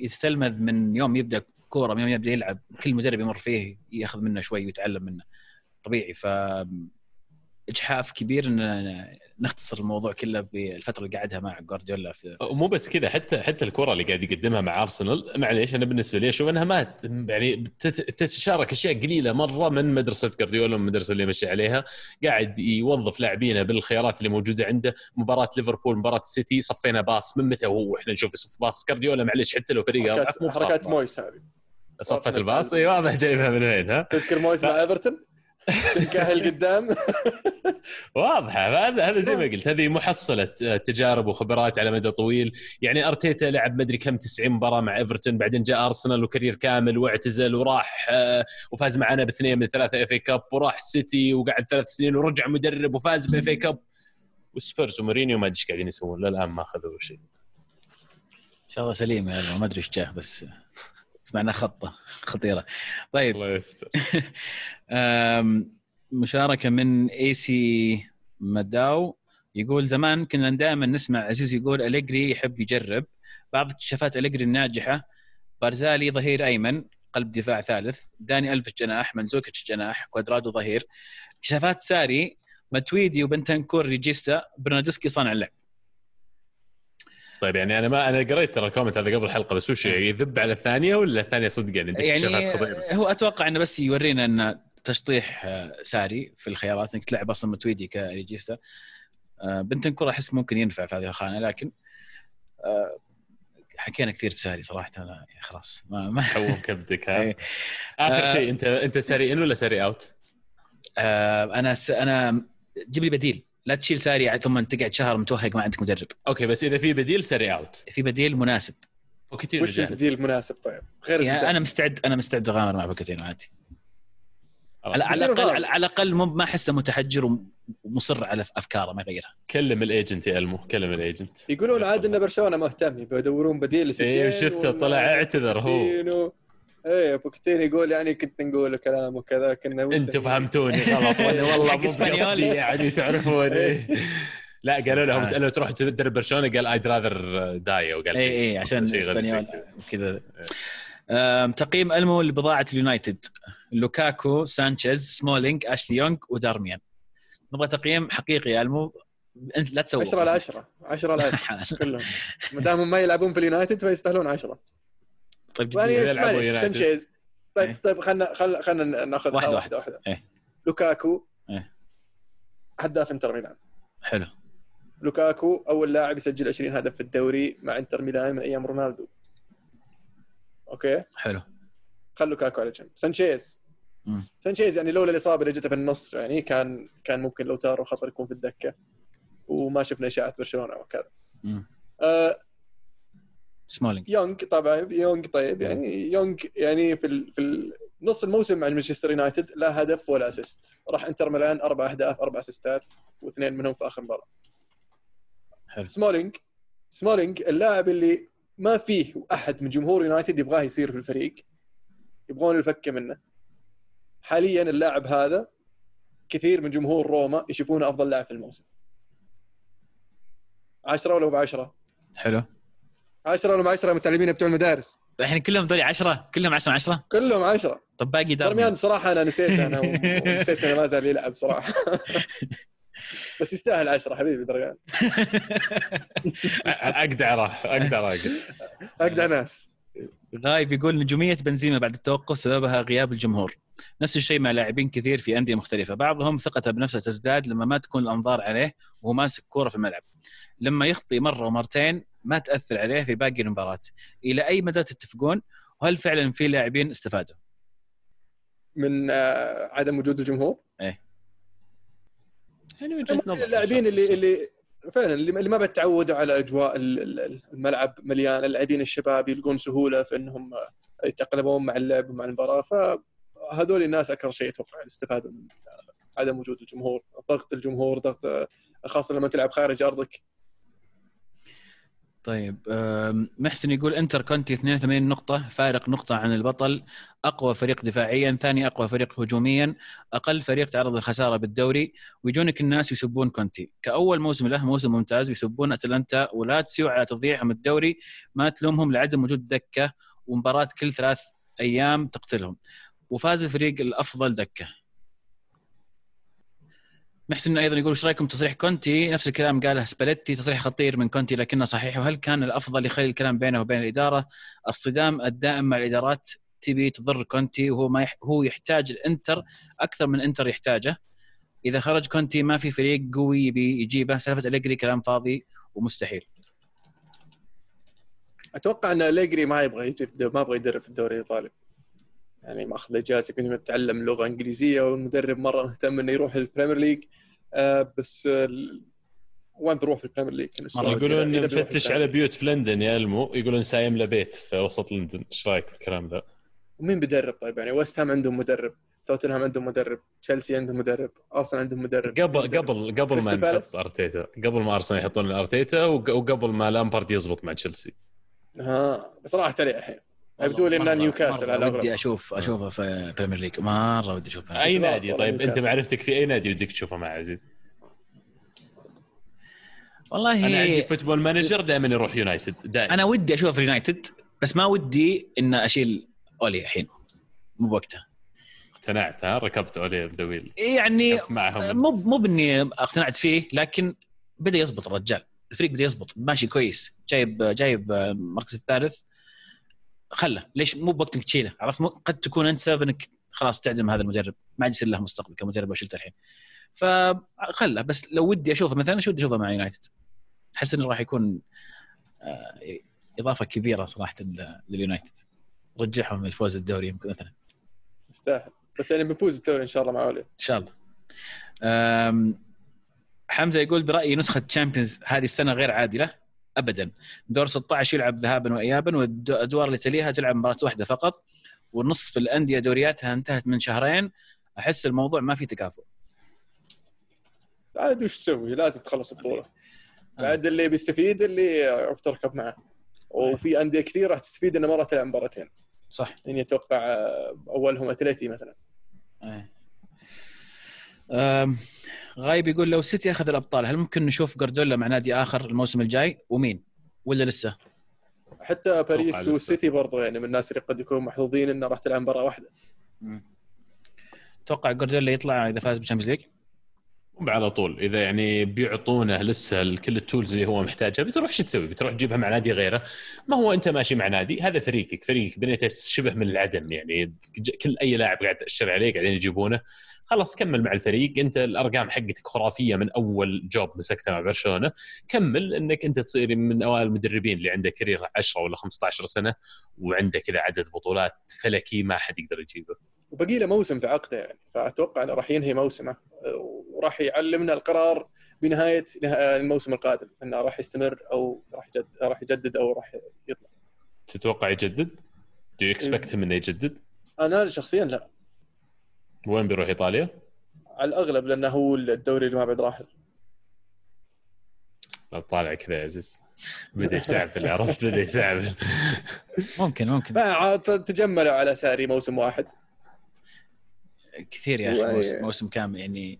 يتلمذ من يوم يبدأ كورة من يوم يبدأ يلعب كل مدرب يمر فيه يأخذ منه شوي ويتعلم منه. طبيعي ف إجحاف كبير إن نختصر الموضوع كله بالفترة اللي قعدها مع جوارديولا في مو بس كذا حتى حتى الكرة اللي قاعد يقدمها مع أرسنال معليش أنا بالنسبة لي أشوف إنها ما ت- يعني تتشارك أشياء قليلة مرة من مدرسة جارديولا والمدرسة اللي مشي عليها. قاعد يوظف لاعبينه بالخيارات اللي موجودة عنده. مباراة ليفربول مباراة السيتي صفينا باص. من متى هو؟ إحنا نشوف يصف باص. جارديولا معليش حتى لو فريقه حركات, اضعف مو حركات. مويس هذه. صفت الباص؟ اي واضح جايبها من وين ها؟ تذكر مويس مع إيفرتون؟ تيم كاهيل قدام. واضحه هذا هذا زي ما قلت هذه محصلة تجارب وخبرات على مدى طويل. يعني أرتيتا لعب مدري كم 90 مباراة مع إيفرتون بعدين جاء أرسنال و career كامل واعتزل وراح آه، وفاز معنا باثنين من ثلاثة FA Cup وراح السيتي وقعد ثلاث سنين ورجع مدرب وفاز ب FA Cup. والسبيرز ومورينيو ما أدري إيش قاعدين يسوون للان ما أخذوا شيء. إن شاء الله سليم يا الله ما أدري إيش جاه بس سمعنا خطة خطيرة. طيب. الله يستر. مشاركة من AC مداو. يقول زمان كنا دائما نسمع عزيز يقول أليجري يحب يجرب. بعض اكتشافات أليجري الناجحة بارزالي ظهير أيمن قلب دفاع ثالث. داني الفيش جناح ماندزوكيتش جناح كوادرادو ظهير. اكتشافات ساري ماتويدي وبنتنكور regista برناردسكي صانع اللعب. طيب يعني أنا ما أنا قريت ترى ال comment هذا قبل الحلقة بس وش يذب على الثانية ولا الثانية صدق يعني يعني اكتشافات خطيرة. هو أتوقع إنه بس يورينا ان تشطيح آه، ساري في الخيارات إنك تلعب أصلا ماتويدي ك regista آه، بنتنكور أحس ممكن ينفع في هذه الخانة لكن آه، حكينا كثير بساري صراحة أنا يعني خلاص ما, ما حوم كبدك ها إيه. آخر. شيء أنت أنت ساري in ولا ساري out؟ أنا س... أنا جيب لي بديل لا تشيل ساري ثم تقعد شهر متوهق ما عندك مدرب okay بس إذا في بديل ساري out في بديل مناسب بوكيتينو وش البديل المناسب طيب؟ غير يعني. أنا مستعد أنا مستعد أغامر مع بوكيتينو عادي. على على الاقل. على على الأقل مو ما أحسه متحجر ومصر على أفكاره ما يغيرها كلم ال agent يا ألمو كلم ال agent يقولون عاد ان برشلونة مهتم يدورون بديل إيه شفته طلع اعتذر هو بوكيتينو. إيه بوكيتينو يقول يعني كنت نقول كلام وكذا كنا أنتم فهمتوني غلط وأنا والله مو. بقصدي يعني تعرفون إيه. لا قالوا لهم آه. سالوا تروح تدرب برشلونة قال I'd rather die وقال اي اي عشان إسبانيول كذا. وكذا آم، تقييم ألمو لبضاعة اليونايتد. لوكاكو سانشيز سمولينج أشلي يونغ ودارميان. نبغى تقييم حقيقي يا ألمو. أنت لا تسوي 10 على 10 10 على 10 كلهم. ما دام ما يلعبون في اليونايتد فيستاهلون 10 طيب جديد. يعني. سانشيز. طيب إيه. طيب خلنا خلنا خلنا ناخذ واحدة واحدة واحدة. إيه. لوكاكو. إيه. هداف انتر ميلان. حلو. لوكاكو أول لاعب يسجل 20 هدف في الدوري مع انتر ميلان من أيام رونالدو. okay. حلو. خلوا لوكاكو على جنب. سانشيز. مم. سانشيز يعني لولا الإصابة اللي جته في النص يعني كان كان ممكن لاوتارو خطر يكون في الدكة. وما شفنا اشاعه برشلونة وكذا. آه سمولينج. يونغ طبعا يونغ طيب. يعني يونغ يعني في ال... في ال- نص الموسم مع مانشستر يونايتد لا هدف ولا assist راح إنتر ميلان أربع أهداف أربع اسيستات واثنين منهم في آخر مباراة. حلو. سمولينج سمولينج اللاعب اللي ما فيه أحد من جمهور يونايتد يبغاه يصير في الفريق. يبغون الفكة منه. حاليا اللاعب هذا كثير من جمهور روما يشوفونه أفضل لاعب في الموسم. 10 ولا بعشرة؟ حلو. 10 ولا بعشرة متعلمين بتوع المدارس. الحين كلهم ذولي 10 كلهم 10 10 كلهم 10 طب باقي دارميان بصراحة أنا نسيت أنا ونسيت انه ما زال يلعب صراحة بس يستاهل 10 حبيبي درميان اقدع راح اقدع ناس. غايب يقول نجومية بنزيما بعد التوقف سببها غياب الجمهور. نفس الشيء مع لاعبين كثير في أندية مختلفة. بعضهم ثقته بنفسه تزداد لما ما تكون الأنظار عليه وهو ماسك كورة في الملعب. لما يخطي مرة ومرتين ما تأثر عليه في باقي المباراة. إلى أي مدى تتفقون؟ وهل فعلا في لاعبين استفادوا؟ من آه، عدم وجود الجمهور؟ يعني وجهة نظر اللاعبين اللي اللي فعلا اللي ما بتعودوا على أجواء ال- ال- الملعب مليان اللاعبين الشباب يلقون سهولة في إنهم يتاقلمون مع اللعب ومع المباراة فهذول الناس أكثر شيء أتوقع اللي استفادوا من عدم وجود الجمهور ضغط الجمهور ضغط خاصة لما تلعب خارج أرضك. طيب محسن يقول انتر كونتي 82 نقطة فارق نقطة عن البطل أقوى فريق دفاعيا ثاني أقوى فريق هجوميا أقل فريق تعرض للخسارة بالدوري. ويجونك الناس يسبون كونتي. كأول موسم له موسم ممتاز ويسبون أتلانتا ولاتسيو على تضييعهم الدوري. ما تلومهم لعدم وجود دكة ومباراة كل ثلاث أيام تقتلهم. وفاز الفريق الأفضل دكة. محسن أيضا يقول إيش رأيكم تصريح كونتي؟ نفس الكلام قاله سباليتي تصريح خطير من كونتي لكنه صحيح. وهل كان الأفضل يخلي الكلام بينه وبين الإدارة؟ الصدام الدائم مع الإدارات تبي تضر كونتي وهو ما يح... هو يحتاج الإنتر أكثر من انتر يحتاجه. إذا خرج كونتي ما في فريق قوي يبي يجيبه سالفة أليجري كلام فاضي ومستحيل. أتوقع إن أليجري ما يبغى يجي ما يبغى يدرب في الدوري الإيطالي. يعني ماخذ اجازه يكون يتعلم لغة إنجليزية والمدرب مرة مهتم إنه يروح ال Premier League آه بس ال- وين بروح في ال Premier League؟ كان السؤال كذا. يقولون مفتش. على بيوت في لندن يا إلمو يقولون سايم له بيت في وسط لندن إيش رأيك في الكلام ذا؟ ومين بيدرب طيب يعني ويست هام عندهم مدرب توتنهام عندهم مدرب تشيلسي عندهم مدرب ارسنال عندهم مدرب قبل مدرب. قبل قبل ما. نحط أرتيتا قبل ما ارسنال يحطون ارتيتا وق- وقبل ما لامبارد يزبط مع تشيلسي ها بس راحت عليه الحين يبدو لي انه مرة- نيوكاسل على ودي أشوف اشوفه في Premier League مرة ودي اشوفه أي نادي؟ طيب أنت. معرفتك في أي نادي ودك تشوفه مع عزيز؟ والله أنا عندي Football Manager دائما يروح يونايتد دائما. أنا ودي أشوف اليونايتد بس ما ودي ان أشيل أولي الحين. مو بوقته. اقتنعت ها؟ ركبت عليه بدويل يعني مو مو بإني اقتنعت فيه لكن بدأ يزبط الرجال. الفريق بدأ يزبط. ماشي كويس. جايب جايب المركز الثالث. خله. ليش مو بوقت انك تشيله عرفت؟ مو- قد تكون انت سبب انك خلاص تعدم هذا المدرب. ما عاد يصير له مستقبل كمدرب لو شلته الحين فخله بس لو ودي اشوفه مثلا إيش ودي اشوفه مع يونايتد؟ احس انه راح يكون آه، إضافة كبيرة صراحة لل- لليونايتد. رجعهم الفوز الدوري يمكن مثلا. يستاهل. بس يعني بيفوز بالدوري إن شاء الله مع اولي إن شاء الله. حمزة يقول برأيي نسخة تشامبيونز هذه السنة غير عادلة. ابدا. دور 16 يلعب ذهابا وايابا والأدوار اللي تليها تلعب مباراة واحدة فقط. والنصف الأندية دورياتها انتهت من شهرين. أحس الموضوع ما في تكافؤ. عاد وش تسوي؟ لازم تخلص البطوله بعد اللي بيستفيد اللي تركب معه. وفي أندية كثير راح تستفيد إنه مره تلعب مباراتين. صح. يعني أتوقع أولهم اتلتي مثلا. إيه. غايب يقول لو سيتي أخذ الأبطال هل ممكن نشوف جوارديولا مع نادي آخر الموسم الجاي؟ ومين؟ ولا لسه؟ حتى باريس. والسيتي برضو يعني من الناس اللي قد يكونوا محظوظين إنه راح تلعب مباراة واحدة. توقع جوارديولا يطلع إذا فاز بال Champions League. على طول. إذا يعني بيعطونه لسه كل ال tools اللي هو محتاجها بتروح شو تسوي؟ بتروح تجيبها مع نادي غيره. ما هو أنت ماشي مع نادي هذا فريقك. فريقك بنيته شبه من العدم يعني. كل أي لاعب قاعد تأشر عليه قاعدين يجيبونه. خلاص كمل مع الفريق. أنت الأرقام حقتك خرافية من أول جوب مسكته مع برشلونة. كمل إنك أنت تصير من أوائل المدربين اللي عنده كارير 10 ولا 15 سنة وعنده كذا عدد بطولات فلكي ما حد يقدر يجيبه. وبقي له موسم في عقده يعني. فأتوقع إنه راح ينهي موسمه. وراح يعلمنا القرار بنهاية الموسم القادم إنه راح يستمر أو راح يجدد راح يجدد أو راح يطلع. تتوقع يجدد؟ do you expect إنه يجدد؟ أنا شخصيا لا. وين بيروح إيطاليا؟ على الأغلب لأنه هو الدوري اللي ما بعد راح. لو طالع كذا يا عزيز. بدأ يسعفل عرفت بدأ يسعفل ممكن ممكن. تجملوا على ساري موسم واحد. كثير يا أخي موسم, موسم كامل يعني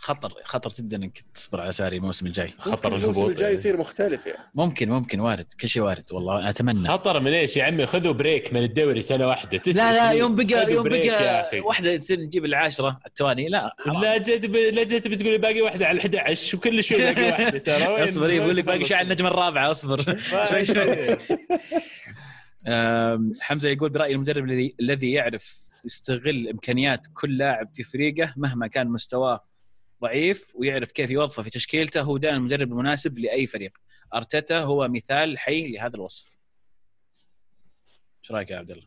خطر خطر جدا إنك تصبر على ساري الموسم الجاي. خطر الهبوط الموسم الجاي يصير مختلف يعني. ممكن ممكن وارد كل شيء وارد والله أتمنى. خطر من إيش يا عمي؟ خذوا break من الدوري سنة واحدة. لا لا يوم بقى يوم بقى واحدة تصير نجيب العشره التواني لا. لا جيت ب... لا جيت بتقول باقي واحدة على ال 11 وكل شوي باقي واحدة ترى. اصبر يقول لك باقي شيء على النجمه الرابعه اصبر شوي شوي. حمزة يقول برايي المدرب الذي الذي يعرف يستغل إمكانيات كل لاعب في فريقه مهما كان مستواه ضعيف ويعرف كيف يوظفه في تشكيلته هو دائما المدرب المناسب لأي فريق. أرتيتا هو مثال حي لهذا الوصف. إيش رأيك يا عبد الله؟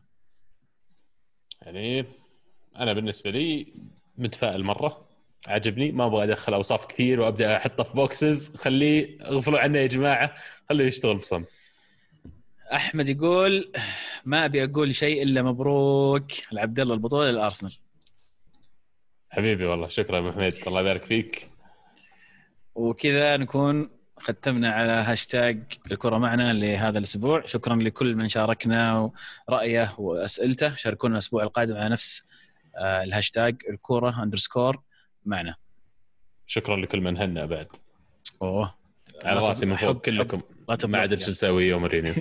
يعني أنا بالنسبة لي متفائل مرة. عجبني ما أبغى أدخل أوصاف كثير وأبدأ أحطه في بوكسز خليه اغفلوا عنه يا جماعة. خليه يشتغل بصمت. أحمد يقول ما أبي أقول شيء إلا مبروك لعبد الله البطولة للأرسنال. حبيبي والله شكرا محمد الله يبارك فيك. وكذا نكون ختمنا على هاشتاج الكرة معنا لهذا الأسبوع. شكرا لكل من شاركنا رأيه وأسئلته. شاركونا الأسبوع القادم على نفس آه، الهاشتاج الكرة underscore معنا. شكرا لكل من هنأ بعد. أوه. على رأسي من فوق كلكم. ما عاد إيش نسوي يوم رينيو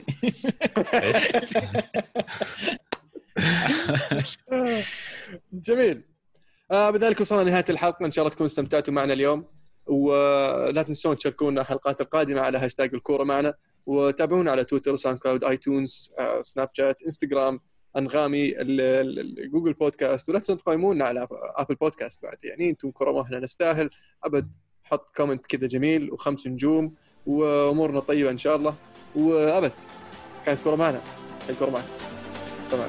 جميل. آه بذلك وصلنا لنهايه الحلقة. إن شاء الله تكونوا استمتعتوا معنا اليوم. ولا تنسون تشاركونا الحلقات القادمة على هاشتاج الكورة معنا. وتابعونا على تويتر ساوند كلاود آيتونز آه، سناب شات إنستغرام أنغامي جوجل بودكاست. ولا تنسون تقيمونا على آبل بودكاست بعد. يعني أنتم كرة إحنا نستاهل. أبد حط comment كذا جميل وخمس نجوم وأمورنا طيبة إن شاء الله. وأبد كانت كرة معنا. الكرة معنا. طبعا